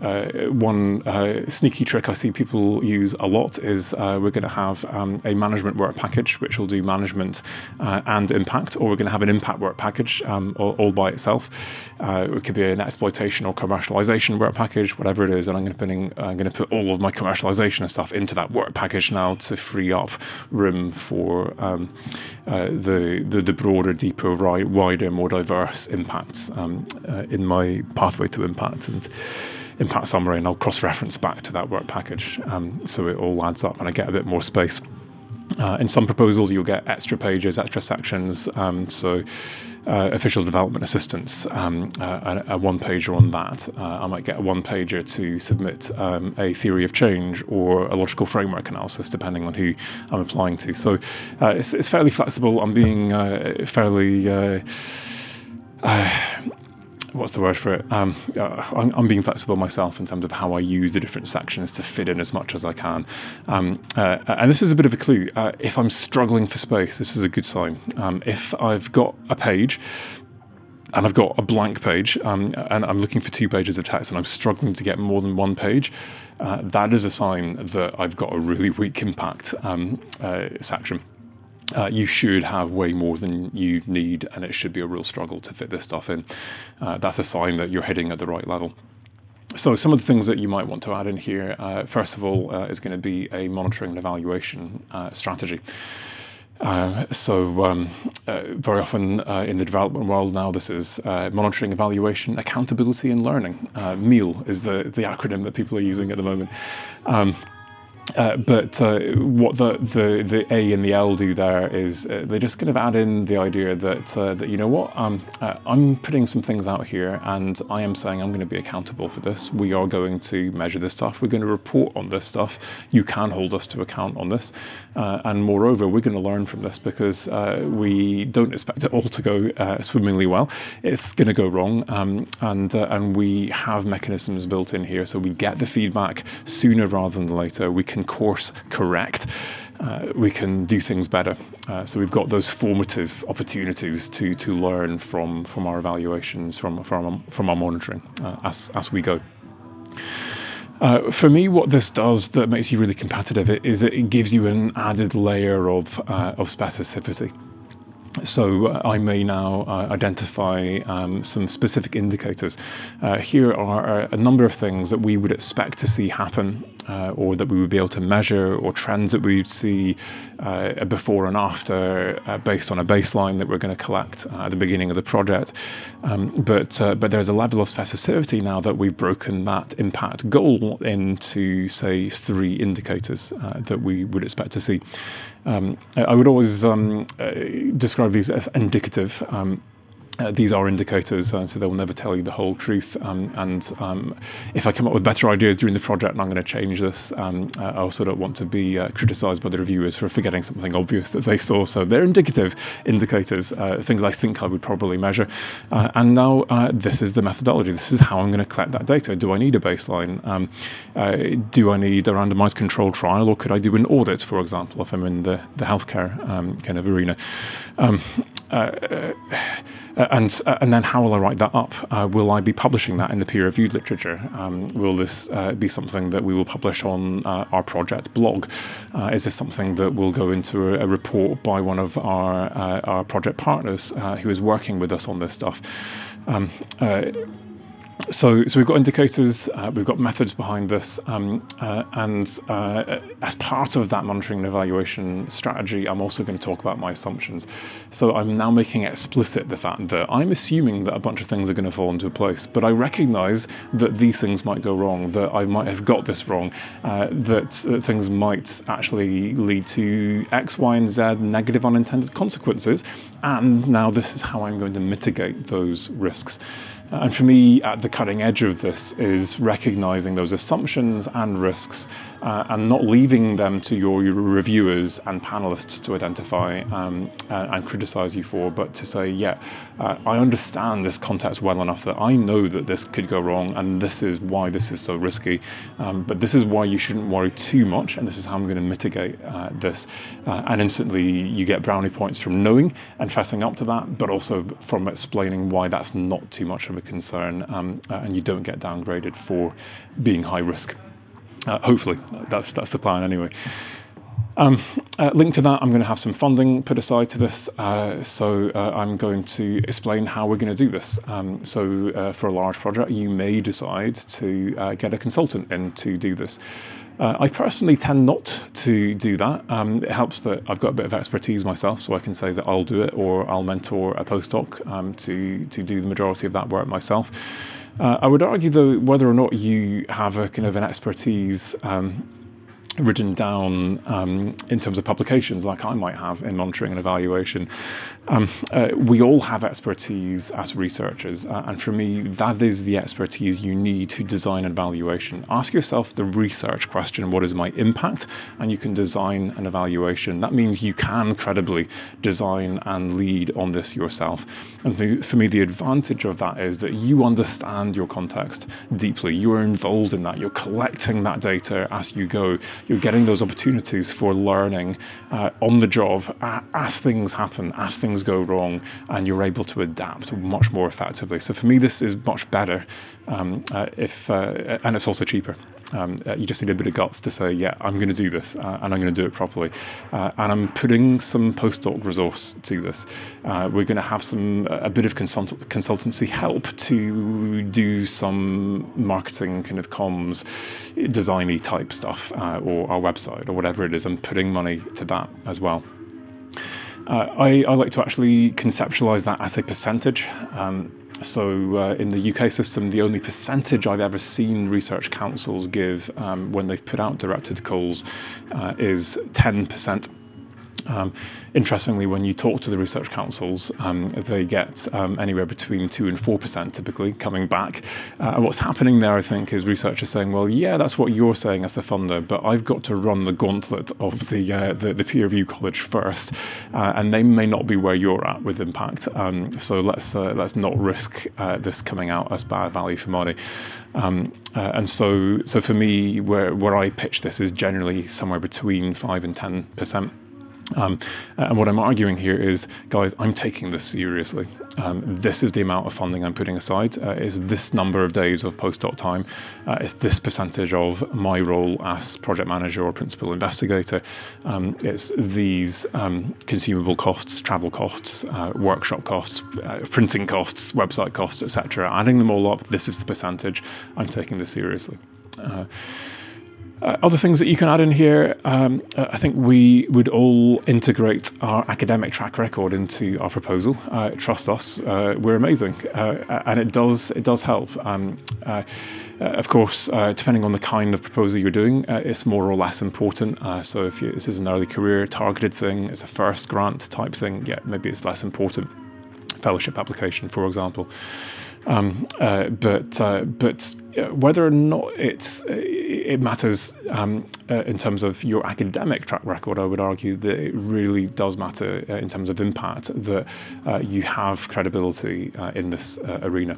uh, one uh, sneaky trick I see people use a lot is uh, we're going to have um, a management work package which will do management uh, and impact, or we're going to have an impact work package um, all, all, by itself. Uh, it could be an exploitation or commercialization work package, whatever it is, and I'm going to put in, I'm going to put all of my commercialization and stuff into that work package now to free up room for um, uh, the, the, the broader, deeper, wider, more diverse impacts um, in my pathway to impact and impact summary and I'll cross reference back to that work package um, so it all adds up and I get a bit more space. Uh, in some proposals, you'll get extra pages, extra sections. Um, so, uh, official development assistance, um, uh, a, a, one pager on that. Uh, I might get a one pager to submit um, a theory of change or a logical framework analysis, depending on who I'm applying to. So, uh, it's, it's, fairly flexible. I'm being uh, fairly what's the word for it? Um, uh, I'm, I'm, being flexible myself in terms of how I use the different sections to fit in as much as I can. Um, uh, and this is a bit of a clue. Uh, if I'm struggling for space, this is a good sign. Um, if I've got a page and I've got a blank page um, and I'm looking for two pages of text and I'm struggling to get more than one page, uh, that is a sign that I've got a really weak impact um, uh, section uh, you should have way more than you need, and it should be a real struggle to fit this stuff in. Uh, that's a sign that you're heading at the right level. So, some of the things that you might want to add in here, uh, first of all, uh, is going to be a monitoring and evaluation uh, strategy. Uh, so, um, very often in the development world now, this is monitoring, evaluation, accountability, and learning. MEAL is the, the acronym that people are using at the moment. Um, uh, but uh, what the, the, the A and the L do there is uh, they just kind of add in the idea that uh, that you know what um, uh, I'm putting some things out here and I am saying I'm going to be accountable for this. We are going to measure this stuff. We're going to report on this stuff. You can hold us to account on this, and moreover, we're going to learn from this because we don't expect it all to go swimmingly well. It's going to go wrong, um, and and we have mechanisms built in here so we get the feedback sooner rather than later. We can course correct, uh, we can do things better. Uh, so we've got those formative opportunities to to learn from from our evaluations, from from from our monitoring uh, as as we go. Uh, for me, what this does that makes you really competitive is it gives you an added layer of uh, of specificity. So uh, I may now uh, identify um, some specific indicators. Uh, here are a number of things that we would expect to see happen uh, or that we would be able to measure or trends that we would see uh, before and after uh, based on a baseline that we're going to collect at the beginning of the project. Um, but, but there's a level of specificity now that we've broken that impact goal into, say, three indicators that we would expect to see. Um, I would always um, uh, describe these as indicative. Um, uh, these are indicators, uh, so they'll never tell you the whole truth. Um, and um, if I come up with better ideas during the project and I'm going to change this, um, uh, I also don't want to be uh, criticised by the reviewers for forgetting something obvious that they saw. So they're indicative indicators, uh, things I think I would probably measure. Uh, and now this is the methodology. This is how I'm going to collect that data. Do I need a baseline? Um, do I need a randomised control trial, or could I do an audit, for example, if I'm in the, the healthcare um, kind of arena? Um, uh, and uh, and then how will I write that up? Uh, will I be publishing that in the peer-reviewed literature? Um, will this uh, be something that we will publish on uh, our project blog? Uh, is this something that will go into a, a report by one of our our project partners who is working with us on this stuff? Um, so, so we've got indicators, uh, we've got methods behind this, um, uh, and uh, as part of that monitoring and evaluation strategy, I'm also going to talk about my assumptions. So I'm now making explicit the fact that I'm assuming that a bunch of things are going to fall into place, but I recognise that these things might go wrong, that I might have got this wrong, uh, that, that things might actually lead to X, Y, and Z negative unintended consequences, and now this is how I'm going to mitigate those risks. Uh, and for me, at the cutting edge of this is recognizing those assumptions and risks uh, and not leaving them to your, your, reviewers and panelists to identify um, and, and, criticize you for, but to say, yeah, uh, I understand this context well enough that I know that this could go wrong and this is why this is so risky. Um, but this is why you shouldn't worry too much, and this is how I'm going to mitigate uh, this. Uh, and instantly, you get brownie points from knowing and fessing up to that, but also from explaining why that's not too much of a concern, um, uh, and you don't get downgraded for being high risk. Uh, hopefully, that's that's the plan anyway. Um, uh, linked to that, I'm going to have some funding put aside to this. Uh, so uh, I'm going to explain how we're going to do this. Um, so uh, for a large project, you may decide to uh, get a consultant in to do this. Uh, I personally tend not to do that. Um, it helps that I've got a bit of expertise myself, so I can say that I'll do it or I'll mentor a postdoc um, to to do the majority of that work myself. Uh, I would argue, though, whether or not you have a kind of an expertise um, written down um, in terms of publications, like I might have in monitoring and evaluation. Um, uh, we all have expertise as researchers, uh, and for me, that is the expertise you need to design an evaluation. Ask yourself the research question what is my impact? And you can design an evaluation. That means you can credibly design and lead on this yourself. And the, for me, the advantage of that is that you understand your context deeply. You are involved in that, you're collecting that data as you go you're getting those opportunities for learning uh, on the job as things happen, as things go wrong, and you're able to adapt much more effectively. So for me, this is much better um, uh, if, uh, and it's also cheaper. Um, uh, you just need a bit of guts to say, yeah, I'm going to do this uh, and I'm going to do it properly. Uh, and I'm putting some postdoc resource to this. Uh, we're going to have some a bit of consult- consultancy help to do some marketing kind of comms, designy type stuff, uh, or our website or whatever it is. I'm putting money to that as well. Uh, I, I, like to actually conceptualize that as a percentage. Um, so, uh, in the UK system, the only percentage I've ever seen research councils give um, when they've put out directed calls uh, is 10%. Um, interestingly, when you talk to the research councils, um, they get um, anywhere between 2 and 4% typically coming back. Uh, and what's happening there, I think, is researchers saying, well, yeah, that's what you're saying as the funder, but I've got to run the gauntlet of the, uh, the, the, peer review college first. Uh, and they may not be where you're at with impact. Um, so let's, uh, let's not risk uh, this coming out as bad value for money. Um, uh, and so, so for me, where, where I pitch this is generally somewhere between 5 and 10%. Um, and what I'm arguing here is, guys, I'm taking this seriously. Um, this is the amount of funding I'm putting aside. Uh, it's this number of days of postdoc time. Uh, it's this percentage of my role as project manager or principal investigator. Um, it's these um, consumable costs, travel costs, uh, workshop costs, uh, printing costs, website costs, etc. Adding them all up, this is the percentage. I'm taking this seriously. Uh, other things that you can add in here, um, uh, I think we would all integrate our academic track record into our proposal. Uh, trust us, uh, we're amazing, uh, and it does it does help. Um, uh, of course, depending on the kind of proposal you're doing, it's more or less important. so if you, this is an early career targeted thing, it's a first grant type thing, yeah, maybe it's less important. Fellowship application, for example. Um, uh, but uh, but uh, whether or not it's uh, it matters um, uh, in terms of your academic track record, I would argue that it really does matter uh, in terms of impact that you have credibility in this arena.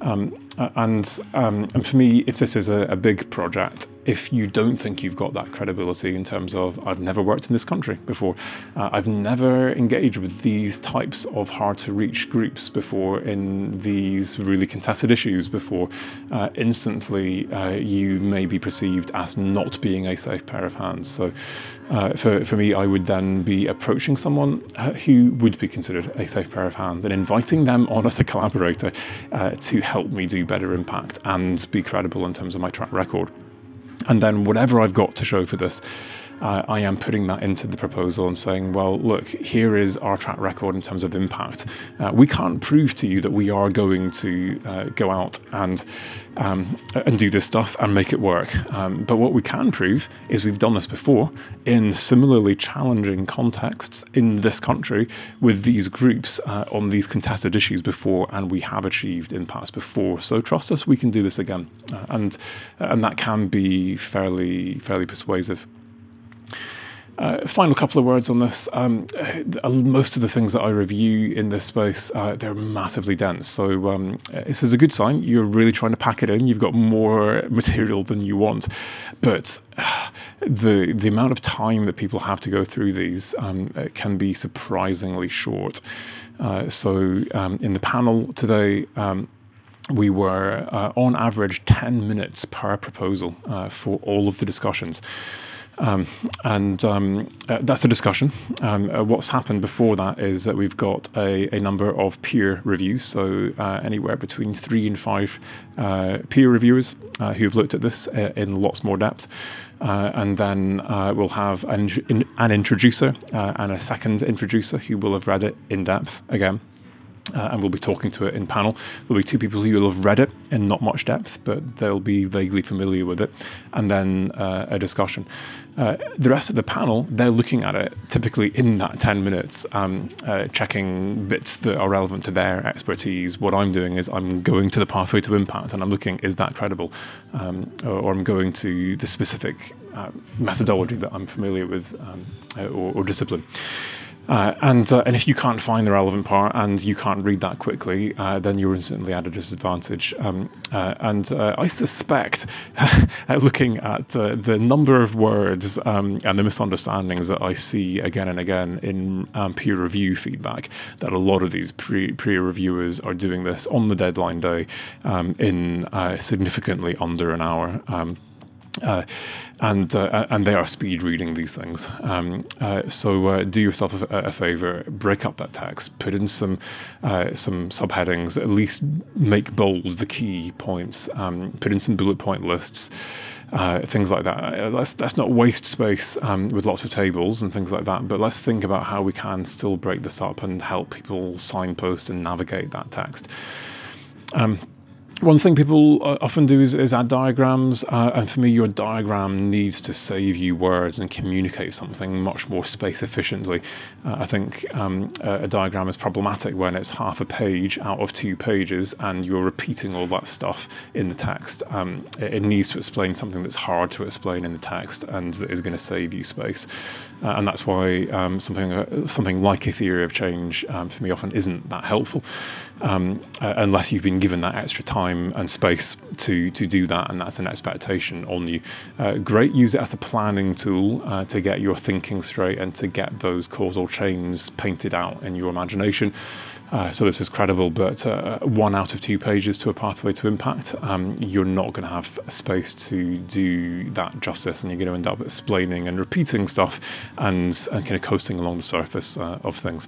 Um, and um, and for me, if this is a, a, big project, if you don't think you've got that credibility in terms of I've never worked in this country before, uh, I've never engaged with these types of hard to reach groups before in these really contested issues before, uh, instantly uh, you may be perceived as not being a safe pair of hands. So uh, for, for me, I would then be approaching someone uh, who would be considered a safe pair of hands and inviting them on as a collaborator uh, to help me do better impact and be credible in terms of my track record. And then whatever I've got to show for this, uh, I am putting that into the proposal and saying, well, look, here is our track record in terms of impact. Uh, we can't prove to you that we are going to uh, go out and um, and do this stuff and make it work. Um, but what we can prove is we've done this before in similarly challenging contexts in this country with these groups uh, on these contested issues before, and we have achieved impacts before. So trust us, we can do this again, uh, and and that can be fairly fairly persuasive. Uh, final couple of words on this. Um, uh, most of the things that I review in this space, uh, they're massively dense. So um, this is a good sign. You're really trying to pack it in. You've got more material than you want, but uh, the the amount of time that people have to go through these um, can be surprisingly short. Uh, so um, in the panel today um, we were uh, on average 10 minutes per proposal uh, for all of the discussions. Um, and um, uh, that's a discussion. Um, uh, what's happened before that is that we've got a, a number of peer reviews, so uh, anywhere between three and five uh, peer reviewers uh, who've looked at this uh, in lots more depth. and then we'll have an, an introducer and a second introducer who will have read it in depth again. Uh, and we'll be talking to it in panel. There'll be two people who will have read it in not much depth, but they'll be vaguely familiar with it, and then uh, a discussion. Uh, the rest of the panel, they're looking at it typically in that 10 minutes, um, uh, checking bits that are relevant to their expertise. What I'm doing is I'm going to the pathway to impact and I'm looking, is that credible? Um, or, or, I'm going to the specific uh, methodology that I'm familiar with um, uh, or, or discipline. Uh, and uh, and if you can't find the relevant part and you can't read that quickly, uh, then you're instantly at a disadvantage. Um, uh, and uh, I suspect, looking at uh, the number of words um, and the misunderstandings that I see again and again in um, peer review feedback, that a lot of these pre peer reviewers are doing this on the deadline day um, in significantly under an hour. Um, uh, and uh, and they are speed reading these things. Um, uh, so uh, do yourself a, a, favor, break up that text, put in some uh, some subheadings, at least make bold the key points, um, put in some bullet point lists. Uh, things like that. let's let's not waste space um, with lots of tables and things like that. But let's think about how we can still break this up and help people signpost and navigate that text. Um, one thing people uh, often do is, is add diagrams, uh, and for me, your diagram needs to save you words and communicate something much more space efficiently. Uh, I think um, a diagram is problematic when it's half a page out of two pages and you're repeating all that stuff in the text. Um, it, it, needs to explain something that's hard to explain in the text and that is going to save you space. Uh, and that's why um, something uh, something like a theory of change um, for me often isn't that helpful um, uh, unless you've been given that extra time and space to to do that, and that's an expectation on you. Uh, great, use it as a planning tool uh, to get your thinking straight and to get those causal chains painted out in your imagination. Uh, so this is credible, but uh, one out of two pages to a pathway to impact, um, you're not going to have space to do that justice, and you're going to end up explaining and repeating stuff and, and kind of coasting along the surface uh, of things.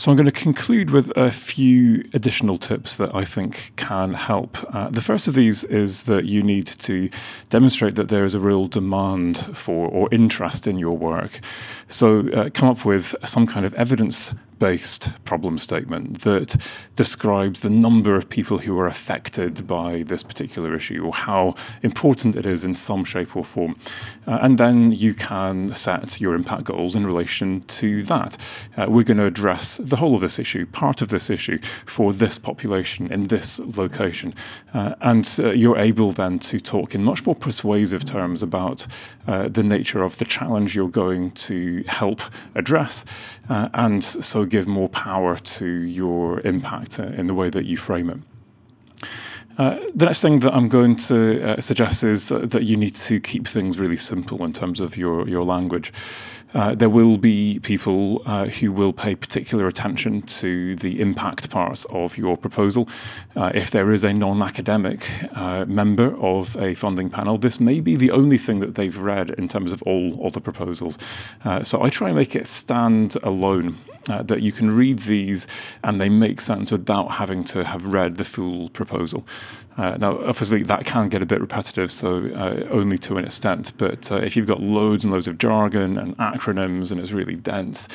So I'm going to conclude with a few additional tips that I think can help. Uh, the first of these is that you need to demonstrate that there is a real demand for or interest in your work. So uh, come up with some kind of evidence based problem statement that describes the number of people who are affected by this particular issue or how important it is in some shape or form. Uh, and then you can set your impact goals in relation to that. Uh, we're going to address the whole of this issue, part of this issue for this population in this location. Uh, and uh, you're able then to talk in much more persuasive terms about uh, the nature of the challenge you're going to help address. Uh, and so give more power to your impact in the way that you frame it. Uh, the next thing that I'm going to uh, suggest is that you need to keep things really simple in terms of your, your language. Uh, there will be people uh, who will pay particular attention to the impact parts of your proposal. Uh, if there is a non academic uh, member of a funding panel, this may be the only thing that they've read in terms of all other proposals. Uh, so I try and make it stand alone, that you can read these and they make sense without having to have read the full proposal. Uh, now, obviously, that can get a bit repetitive, so uh, only to an extent. But uh, if you've got loads and loads of jargon and acronyms and it's really dense,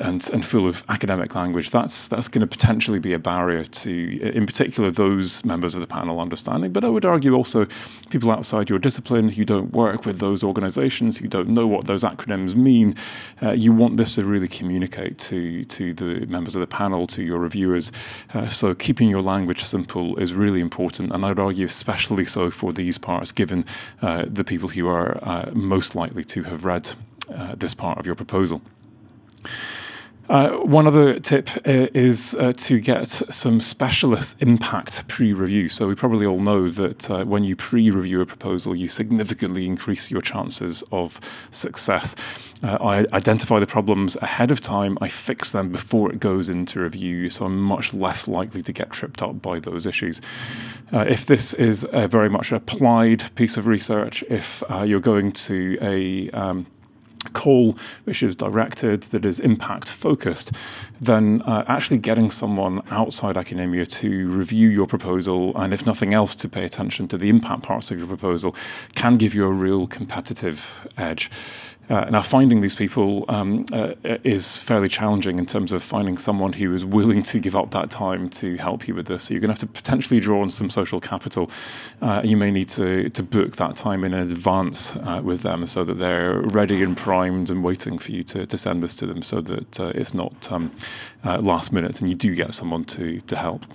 and, and full of academic language, that's that's going to potentially be a barrier to, in particular, those members of the panel understanding. But I would argue also people outside your discipline who don't work with those organisations, who don't know what those acronyms mean. Uh, you want this to really communicate to to the members of the panel, to your reviewers. Uh, so keeping your language simple is really important, and I'd argue especially so for these parts, given uh, the people who are uh, most likely to have read uh, this part of your proposal. Uh, one other tip uh, is uh, to get some specialist impact pre review. So, we probably all know that uh, when you pre review a proposal, you significantly increase your chances of success. Uh, I identify the problems ahead of time, I fix them before it goes into review, so I'm much less likely to get tripped up by those issues. Uh, if this is a very much applied piece of research, if you're going to a um, call which is directed, that is impact focused, then uh, actually getting someone outside academia to review your proposal and, if nothing else, to pay attention to the impact parts of your proposal can give you a real competitive edge. Uh, now, finding these people um, uh, is fairly challenging in terms of finding someone who is willing to give up that time to help you with this. So you're going to have to potentially draw on some social capital. Uh, you may need to, to book that time in advance uh, with them so that they're ready and primed and waiting for you to, to send this to them so that uh, it's not um, uh, last minute and you do get someone to, to help.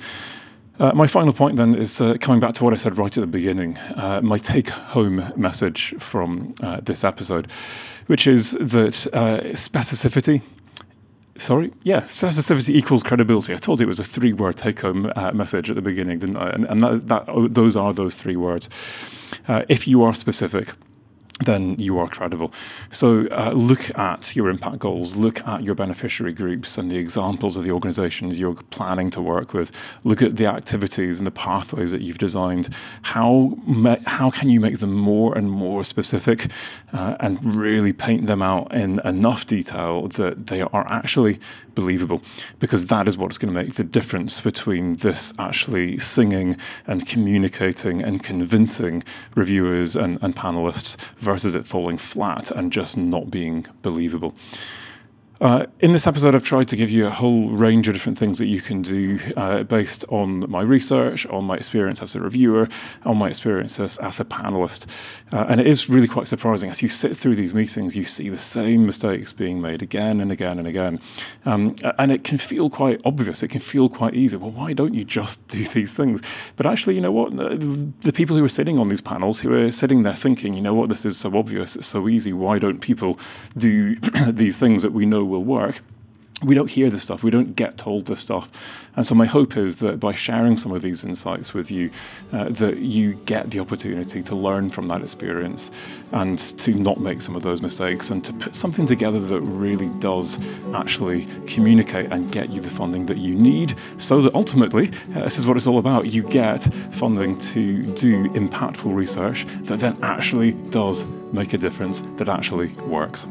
Uh, my final point then is uh, coming back to what I said right at the beginning, uh, my take home message from uh, this episode, which is that uh, specificity. Sorry, yeah, specificity equals credibility. I told you it was a three word take home uh, message at the beginning, didn't I? And, and that, that, those are those three words. if you are specific, then you are credible. So uh, look at your impact goals, look at your beneficiary groups and the examples of the organizations you're planning to work with. Look at the activities and the pathways that you've designed. How, how can you make them more and more specific uh, and really paint them out in enough detail that they are actually believable? Because that is what's going to make the difference between this actually singing and communicating and convincing reviewers and, and panelists versus it falling flat and just not being believable. Uh, in this episode, I've tried to give you a whole range of different things that you can do uh, based on my research, on my experience as a reviewer, on my experience as, as a panelist. Uh, and it is really quite surprising. As you sit through these meetings, you see the same mistakes being made again and again and again. Um, and it can feel quite obvious. It can feel quite easy. Well, why don't you just do these things? But actually, you know what? The people who are sitting on these panels, who are sitting there thinking, you know what, this is so obvious, it's so easy, why don't people do these things that we know will work we don't hear this stuff, we don't get told this stuff. And so, my hope is that by sharing some of these insights with you, uh, that you get the opportunity to learn from that experience and to not make some of those mistakes and to put something together that really does actually communicate and get you the funding that you need so that ultimately, uh, this is what it's all about, you get funding to do impactful research that then actually does make a difference, that actually works.